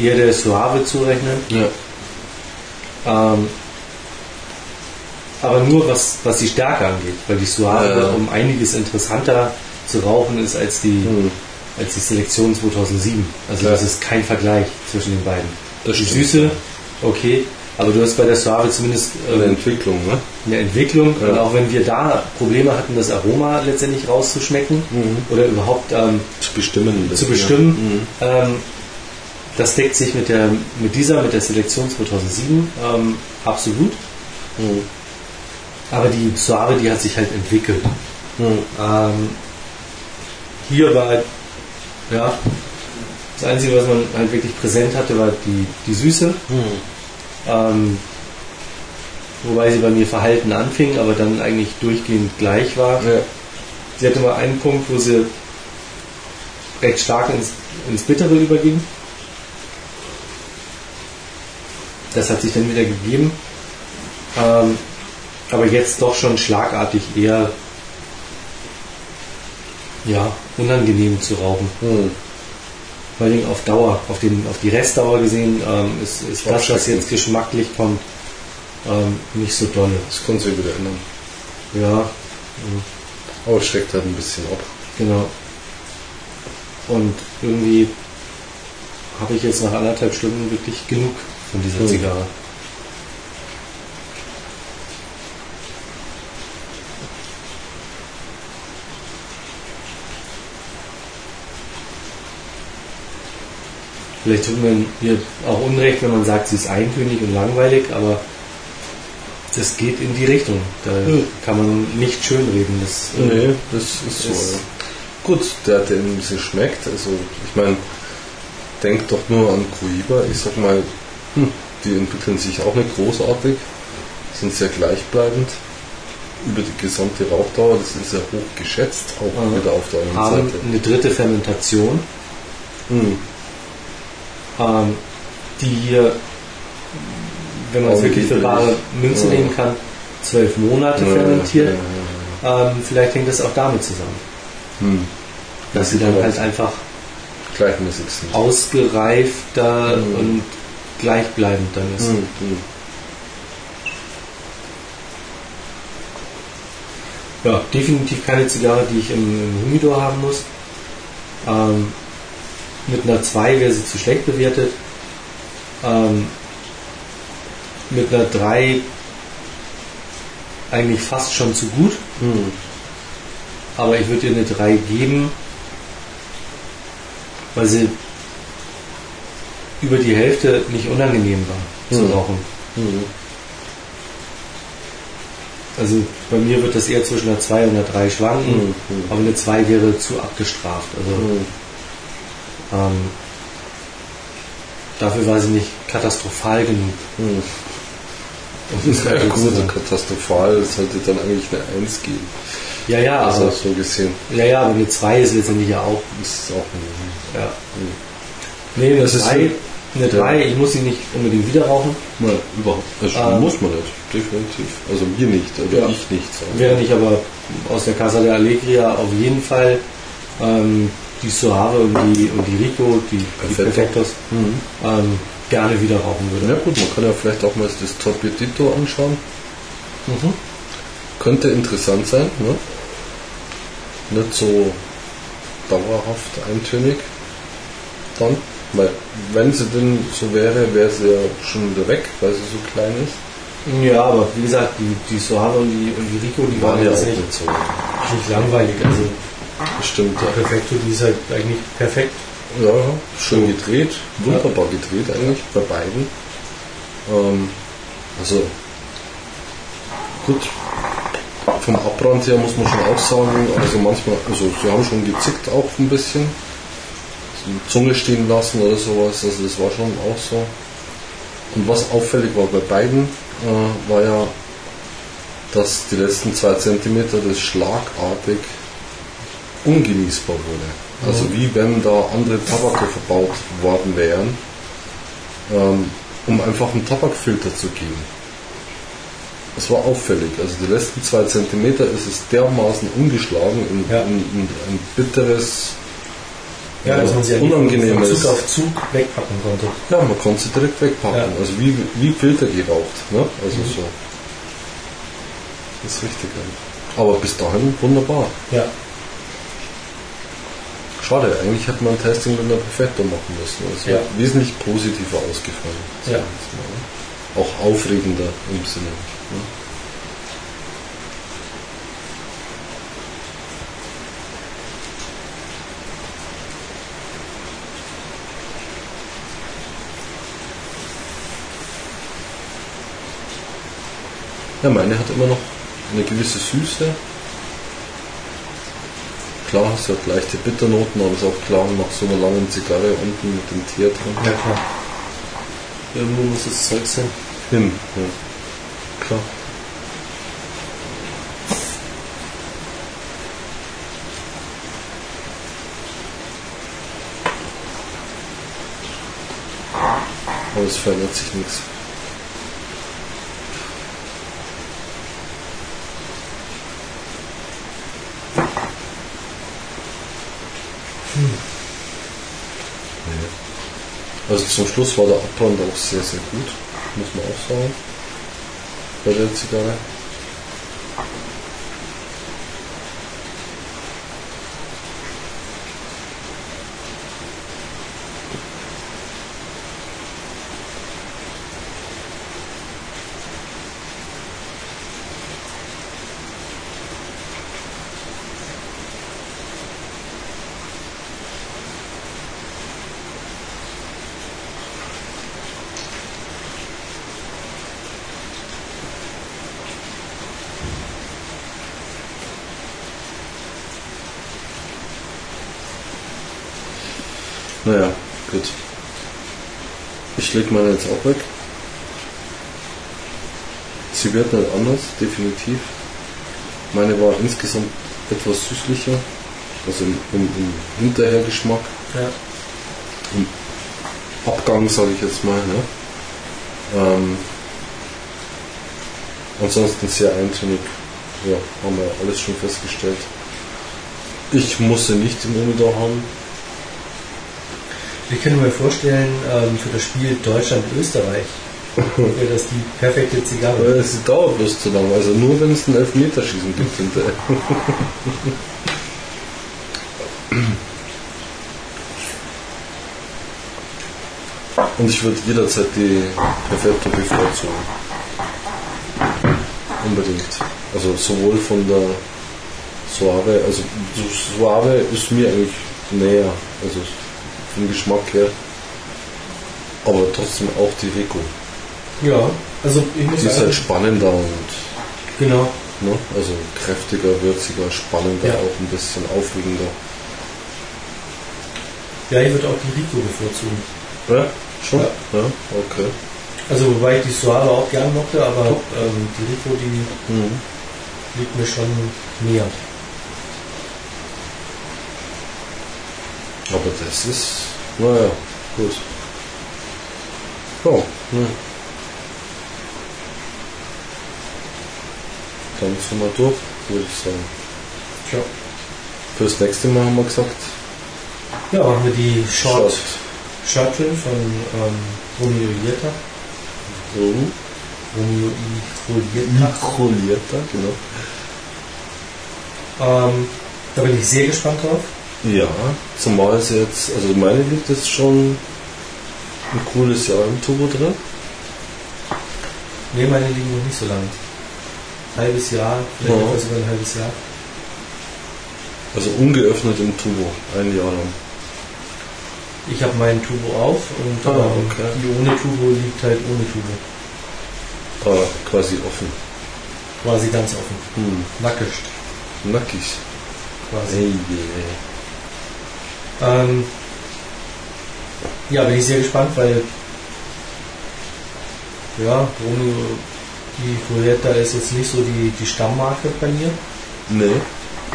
eher der Suave zurechnen.
Ja.
Ähm, aber nur was, was die Stärke angeht, weil die Suave
Ja.
um einiges interessanter zu rauchen ist als die,
Mhm.
als die Selektion 2007. Also
Ja.
das ist kein Vergleich zwischen den beiden.
Das
die
stimmt.
Süße, okay, aber du hast bei der Suave zumindest
Eine
ähm,
Entwicklung, ne?
eine Entwicklung
Ja.
und auch wenn wir da Probleme hatten, das Aroma letztendlich rauszuschmecken
Mhm.
oder überhaupt ähm,
Zu bestimmen.
zu bestimmen,
Mhm.
ähm, das deckt sich mit, der, mit dieser, mit der Selektion 2007 ähm, absolut.
Mhm.
Aber die Suave, die hat sich halt entwickelt.
Mhm.
Ähm, hier war ja, das Einzige, was man halt wirklich präsent hatte, war die, die Süße.
Mhm.
Ähm, wobei sie bei mir verhalten anfing, aber dann eigentlich durchgehend gleich war.
Ja.
Sie hatte mal einen Punkt, wo sie recht stark ins, ins Bittere überging. Das hat sich dann wieder gegeben. Ähm, aber jetzt doch schon schlagartig eher ja, unangenehm zu rauchen.
Hm.
Vor allem auf Dauer, auf, den, auf die Restdauer gesehen, ähm, ist, ist das, was jetzt geschmacklich kommt, ähm, nicht so dolle.
Das können sie wieder ändern.
Ja,
Aber es schreckt halt ein bisschen ab.
genau. Und irgendwie habe ich jetzt nach anderthalb Stunden wirklich genug von dieser
Hm.
Zigarre. Vielleicht tut man ihr auch Unrecht, wenn man sagt, sie ist eintönig und langweilig, aber das geht in die Richtung. Da
Hm.
kann man nicht schönreden. Das, äh,
Nee, das ist so.
Ist-
ja. Gut, der, der ein bisschen schmeckt. Also, ich meine, denk doch nur an Cohiba. Ich sag mal, hm, die entwickeln sich auch nicht großartig, sind sehr gleichbleibend über die gesamte Rauchdauer. Das ist ja hoch geschätzt, auch
Ja.
wieder auf der anderen
haben
Seite.
eine dritte Fermentation,
Hm.
Ähm, die hier, wenn man es wirklich für bare Münze
Ja.
nehmen kann, zwölf Monate
Ja,
fermentiert. Ähm, vielleicht hängt das auch damit zusammen.
Hm.
dass sie dann halt einfach
Gleichmäßig sind.
ausgereifter
Mhm.
und gleichbleibend dann ist.
Hm, hm.
Ja, definitiv keine Zigarre, die ich im, im Humidor haben muss. Ähm, mit einer 2 wäre sie zu schlecht bewertet. Ähm, mit einer 3 eigentlich fast schon zu gut.
Hm.
Aber ich würde ihr eine 3 geben, weil sie über die Hälfte nicht unangenehm war zu
Mhm.
rauchen.
Hm.
Also bei mir wird das eher zwischen einer 2 und einer 3 schwanken,
Mhm.
aber eine 2 wäre zu abgestraft. Also
Hm.
Ähm, dafür war sie nicht katastrophal genug.
Hm.
mal
Ja, gut, katastrophal, es sollte dann eigentlich eine 1 geben.
ja, ja,
Also
aber,
so gesehen.
ja, ja, aber eine 2 ist letztendlich ja auch.
ist auch
Ja. Nee, eine
Das ist
3,
so-
eine 3, ich muss sie nicht unbedingt wieder rauchen.
Nein, überhaupt. Also
Ähm,
muss man nicht, definitiv. Also wir nicht, oder
Ja.
ich nicht. sagen.
Während ich aber aus der Casa de Alegria auf jeden Fall ähm, die Suave und die, und die Rico, die, die
Perfetto.
Perfectos,
Mhm.
ähm, gerne wieder rauchen
Ja
würde.
gut, man kann ja vielleicht auch mal das Torpedito anschauen.
Mhm.
Könnte interessant sein, ne? Nicht so dauerhaft eintönig. Dann, weil wenn sie denn so wäre, wäre sie ja schon wieder weg, weil sie so klein ist.
Ja, aber wie gesagt, die, die Suave und die, und die Rico, die waren
ja
jetzt nicht
so.
nicht langweilig. Also
Bestimmt,
die
ja.
Perfecto, die ist halt eigentlich perfekt.
Ja, schön gedreht, wunderbar gedreht eigentlich bei beiden. Ähm, also gut, vom Abbrand her muss man schon auch sagen, also manchmal, also sie haben schon gezickt auch ein bisschen, die Zunge stehen lassen oder sowas, also das war schon auch so. Und was auffällig war bei beiden, äh, war ja, dass die letzten zwei Zentimeter das schlagartig ungenießbar wurde. Also wie wenn da andere Tabake verbaut worden wären, ähm, um einfach einen Tabakfilter zu geben. Es war auffällig. Also die letzten zwei Zentimeter ist es dermaßen umgeschlagen in,
Ja.
in, in ein bitteres,
Ja, dass man sie
unangenehmes.
von Zug auf Zug wegpacken konnte.
Ja, man konnte sie direkt wegpacken.
Ja. Mhm.
Also wie, wie Filter geraucht. Ne? Also so. Das ist richtig. Aber bis dahin wunderbar.
Ja.
Schade, eigentlich hätte man ein Tasting mit einer Perfetto machen müssen. Es
Ja.
wäre wesentlich positiver ausgefallen.
Ja.
mal? Auch aufregender im Sinne. Ne? Ja, meine hat immer noch eine gewisse Süße. Klar, es hat leichte Bitternoten, aber es ist auch klar nach so einer langen Zigarre unten mit dem Teer drin.
Ja, klar. Irgendwo muss das Zeug sein.
Hin, ja. Klar. Aber es verändert sich nichts. Also zum Schluss war der Abbrand auch sehr, sehr gut, muss man auch sagen, bei der Zigarre. Naja, gut. Ich lege meine jetzt auch weg. Sie wird nicht anders, definitiv. Meine war insgesamt etwas süßlicher, also im, im, im Hinterhergeschmack.
Ja.
Im Abgang, sage ich jetzt mal. Ne? Ähm, ansonsten sehr eintönig. Ja, haben wir alles schon festgestellt. Ich muss sie nicht im Umidor haben.
Ich könnte mir vorstellen, ähm, für das Spiel Deutschland-Österreich wäre das die perfekte Zigarre.
Es dauert bloß zu lang, also nur wenn es ein Elfmeterschießen gibt hinterher. Und ich würde jederzeit die Perfetto bevorzugen. Unbedingt. Also sowohl von der Suave, also Suave ist mir eigentlich näher, also vom Geschmack her. Aber trotzdem auch die Rico.
Ja, also ich muss
Die ist halt spannender und
genau.
ne, also kräftiger, würziger, spannender,
Ja.
auch ein bisschen aufregender.
Ja, ich würde auch die Rico bevorzugen.
Ja, schon?
Ja.
Ja, okay.
Also wobei ich die Suave auch gern mochte, aber ähm, die Rico, die
Mhm.
liegt mir schon näher.
Aber das ist, naja, gut. Ja, ne. Dann sind wir durch, würde ich sagen.
Tja.
Fürs nächste Mal haben wir gesagt,
Ja, machen wir die Short,
Short.
Shortfilm von ähm, Romeo Ieta.
So,
Romeo I. Julieta.
Julieta, genau.
Ähm, da bin ich sehr gespannt drauf.
Ja, zumal es jetzt, also meine liegt jetzt schon ein cooles Jahr im Turbo drin.
Ne, meine liegen noch nicht so lang. Halbes Jahr, vielleicht
Ja.
über ein halbes Jahr.
Also ungeöffnet im Turbo, ein Jahr lang.
Ich habe meinen Turbo auf und
Ah,
ähm,
okay.
die ohne Turbo liegt halt ohne Turbo.
Ah, quasi offen.
Quasi ganz offen.
Hm.
Nackig
Nackig.
quasi.
Ey, yeah.
Ähm, ja, bin ich sehr gespannt, weil ja, Romeo die Julieta ist jetzt nicht so die, die Stammmarke bei mir.
Nee,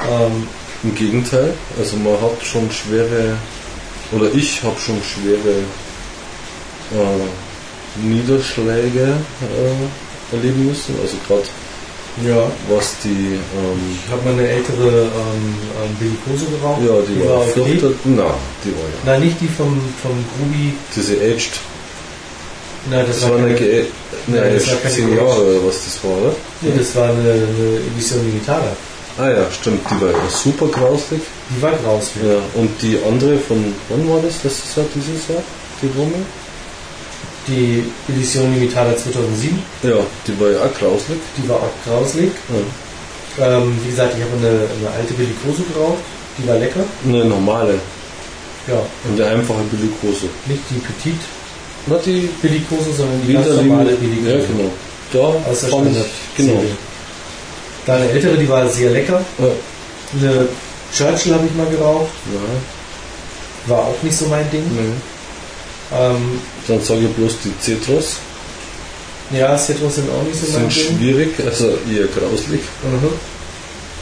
Ähm,
im Gegenteil. Also man hat schon schwere, oder ich habe schon schwere äh, Niederschläge äh, erleben müssen. Also gerade
ja,
was die, ähm,
ich habe mal eine ältere ähm, ähm, Bellicose geraucht.
ja, die, war
okay.
vierter, na, die war ja.
Nein, nicht die vom, vom Grubi.
Diese Aged,
Nein, das,
das war eine,
keine,
Ge
Nein,
eine
das war keine
10
Aged.
Jahre oder was das war, oder?
nee, das war eine, eine Edition Limitada.
Ah ja, stimmt, die war ja super grauslig.
Die war grauslich.
Ja, und die andere von, wann war das? Letztes Jahr, dieses Jahr? Die Wumme?
Die Edition Limitada 2007,
Ja, die war ja auch grauslig.
die war auch grauslig.
Ja.
Ähm, wie gesagt, ich habe eine, eine alte Bellicose geraucht, die war lecker.
Eine normale,
Ja,
eine einfache Billigose.
nicht die Petite
Na, die
Bellicose, sondern die ganz normale Bellicose.
Ja, genau. Da
Aus der Standard.
genau.
Da eine ältere, die war sehr lecker.
Ja.
Eine Churchill habe ich mal geraucht,
Ja,
war auch nicht so mein Ding.
nee.
Ähm,
Dann sage ich bloß die Cetros
ja, Citrus sind auch nicht so
sind schwierig, also eher grauslig.
Mhm.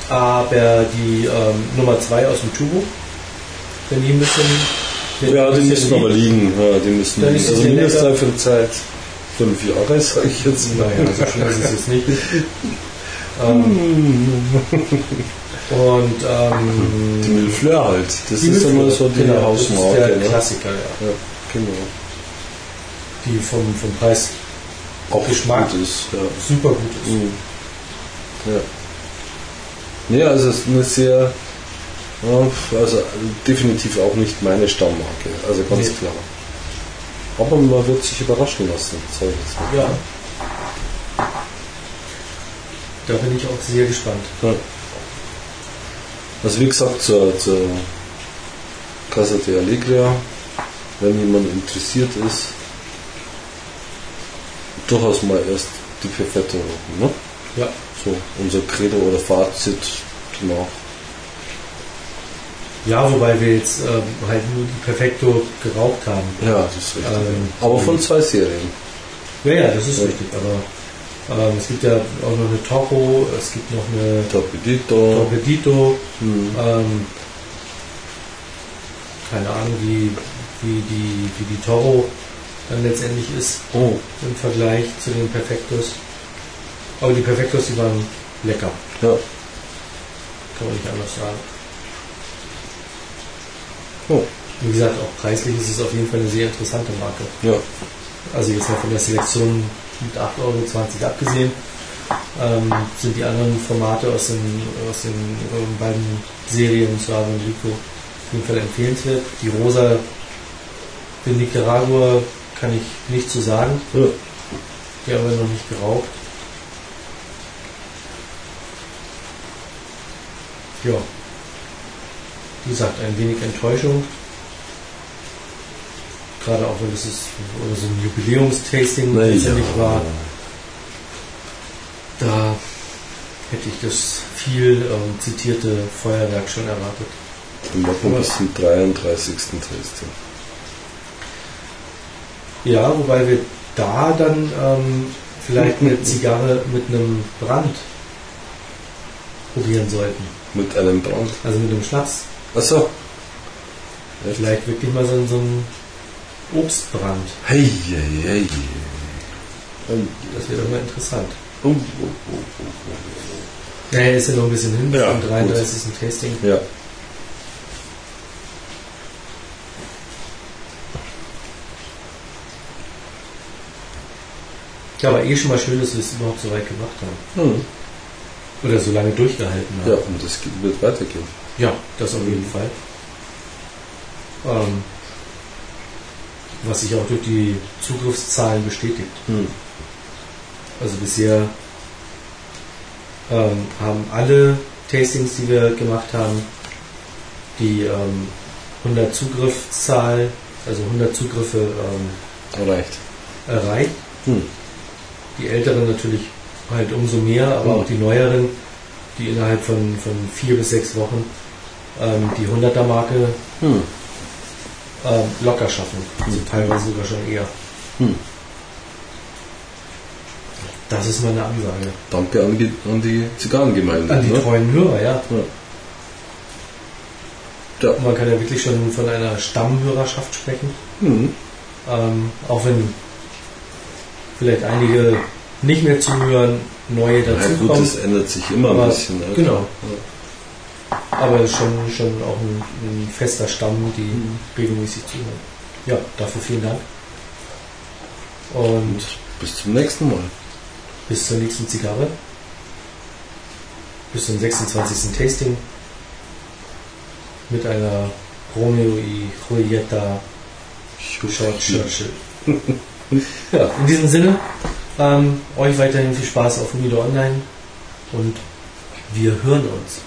Aber die ähm, Nummer 2 aus dem Turbo, wenn die ein bisschen.
Ja, die müssen aber liegen. Ja, die müssen liegen. Also
lecker.
für die Zeit fünf Jahre, sage ich jetzt mal.
Naja, so schlimm ist es jetzt nicht. ähm, und
Die
ähm,
Milfleur halt. Das
die
ist immer so die
genau, das ist
Hausmarke.
der
ne?
Klassiker, ja.
Ja, genau.
die vom, vom Preis
auch
Geschmack
gut ist. Ja.
super gut ist.
Mhm. Ja. Nee, also es ist eine sehr, ja, also definitiv auch nicht meine Stammmarke, also ganz
Nee.
klar. Aber man wird sich überraschen lassen, sag ich jetzt mal.
Ja. Da bin ich auch sehr gespannt.
Ja. Also wie gesagt, zur, zur Casa de Allegria, wenn jemand interessiert ist, durchaus mal erst die Perfetto rochen, ne?
Ja.
So, unser Credo oder Fazit danach.
Ja, wobei wir jetzt ähm, halt nur die Perfekto geraucht haben.
Ja, das ist richtig.
Ähm,
Aber von zwei Serien.
Ja, ja, das ist
Ja.
richtig. Aber ähm, es gibt ja auch noch eine Toro, es gibt noch eine
Torpedito.
Torpedito.
Hm.
Ähm, keine Ahnung, wie, wie, die, wie die Toro dann letztendlich ist
Oh,
im Vergleich zu den Perfektos. Aber die Perfektos, die waren lecker,
ja.
kann man nicht anders sagen.
Oh,
Wie gesagt, auch preislich ist es auf jeden Fall eine sehr interessante Marke.
ja.
Also jetzt mal von der Selektion mit 8,20 Euro abgesehen, ähm, sind die anderen Formate aus den, aus den ähm, beiden Serien Suave und Rico auf jeden Fall empfehlenswert. Die Rosa de Nicaragua kann ich nicht zu sagen,
ja.
die haben wir noch nicht geraucht. Ja. Wie gesagt, ein wenig Enttäuschung. Gerade auch wenn es so ein Jubiläumstasting letztendlich
ja.
war. Da hätte ich das viel ähm, zitierte Feuerwerk schon erwartet.
Wir machen bis zum 33. Tasting.
Ja, wobei wir da dann ähm, vielleicht eine Zigarre mit einem Brand probieren sollten.
Mit einem Brand.
Also mit einem Schnaps.
Achso.
Vielleicht wirklich mal so, so ein Obstbrand.
Hey, hey, hey.
Das wäre doch mal interessant.
Oh, oh, oh, oh,
Naja, ist ja noch ein bisschen hin,
Ja,
zum
gut.
33. Tasting.
oh. Ja.
Ja, aber eh schon mal schön, dass wir es überhaupt so weit gemacht haben.
Hm.
Oder so lange durchgehalten haben.
Ja, und das wird weitergehen.
Ja, das auf jeden Fall. Ähm, was sich auch durch die Zugriffszahlen bestätigt.
Hm.
Also bisher ähm, haben alle Tastings, die wir gemacht haben, die ähm, 100 Zugriffszahl, also 100 Zugriffe ähm,
Reicht.
erreicht.
Hm.
Die älteren natürlich halt umso mehr, aber
Mhm.
auch die neueren, die innerhalb von, von vier bis sechs Wochen ähm, die 100er-Marke
Hm.
ähm, locker schaffen. Also teilweise sogar schon eher.
Hm.
Das ist meine Ansage.
Danke an die, an die Zigarrengemeinde.
An die
ne?
treuen Hörer, ja.
Ja. Ja.
Man kann ja wirklich schon von einer Stammhörerschaft sprechen.
Hm.
Ähm, auch wenn vielleicht einige nicht mehr zuhören, neue
Ja, gut, das ändert sich immer
Aber
ein bisschen. Ne?
genau. Aber es ist schon, schon auch ein, ein fester Stamm, die
Mhm.
regelmäßig zuhören. Ja, dafür vielen Dank. Und
Bis zum nächsten Mal.
bis zur nächsten Zigarre. Bis zum 26. Tasting. Mit einer Romeo y Julieta Short Churchill. ja, in diesem Sinne, ähm, euch weiterhin viel Spaß auf Humido Online und wir hören uns.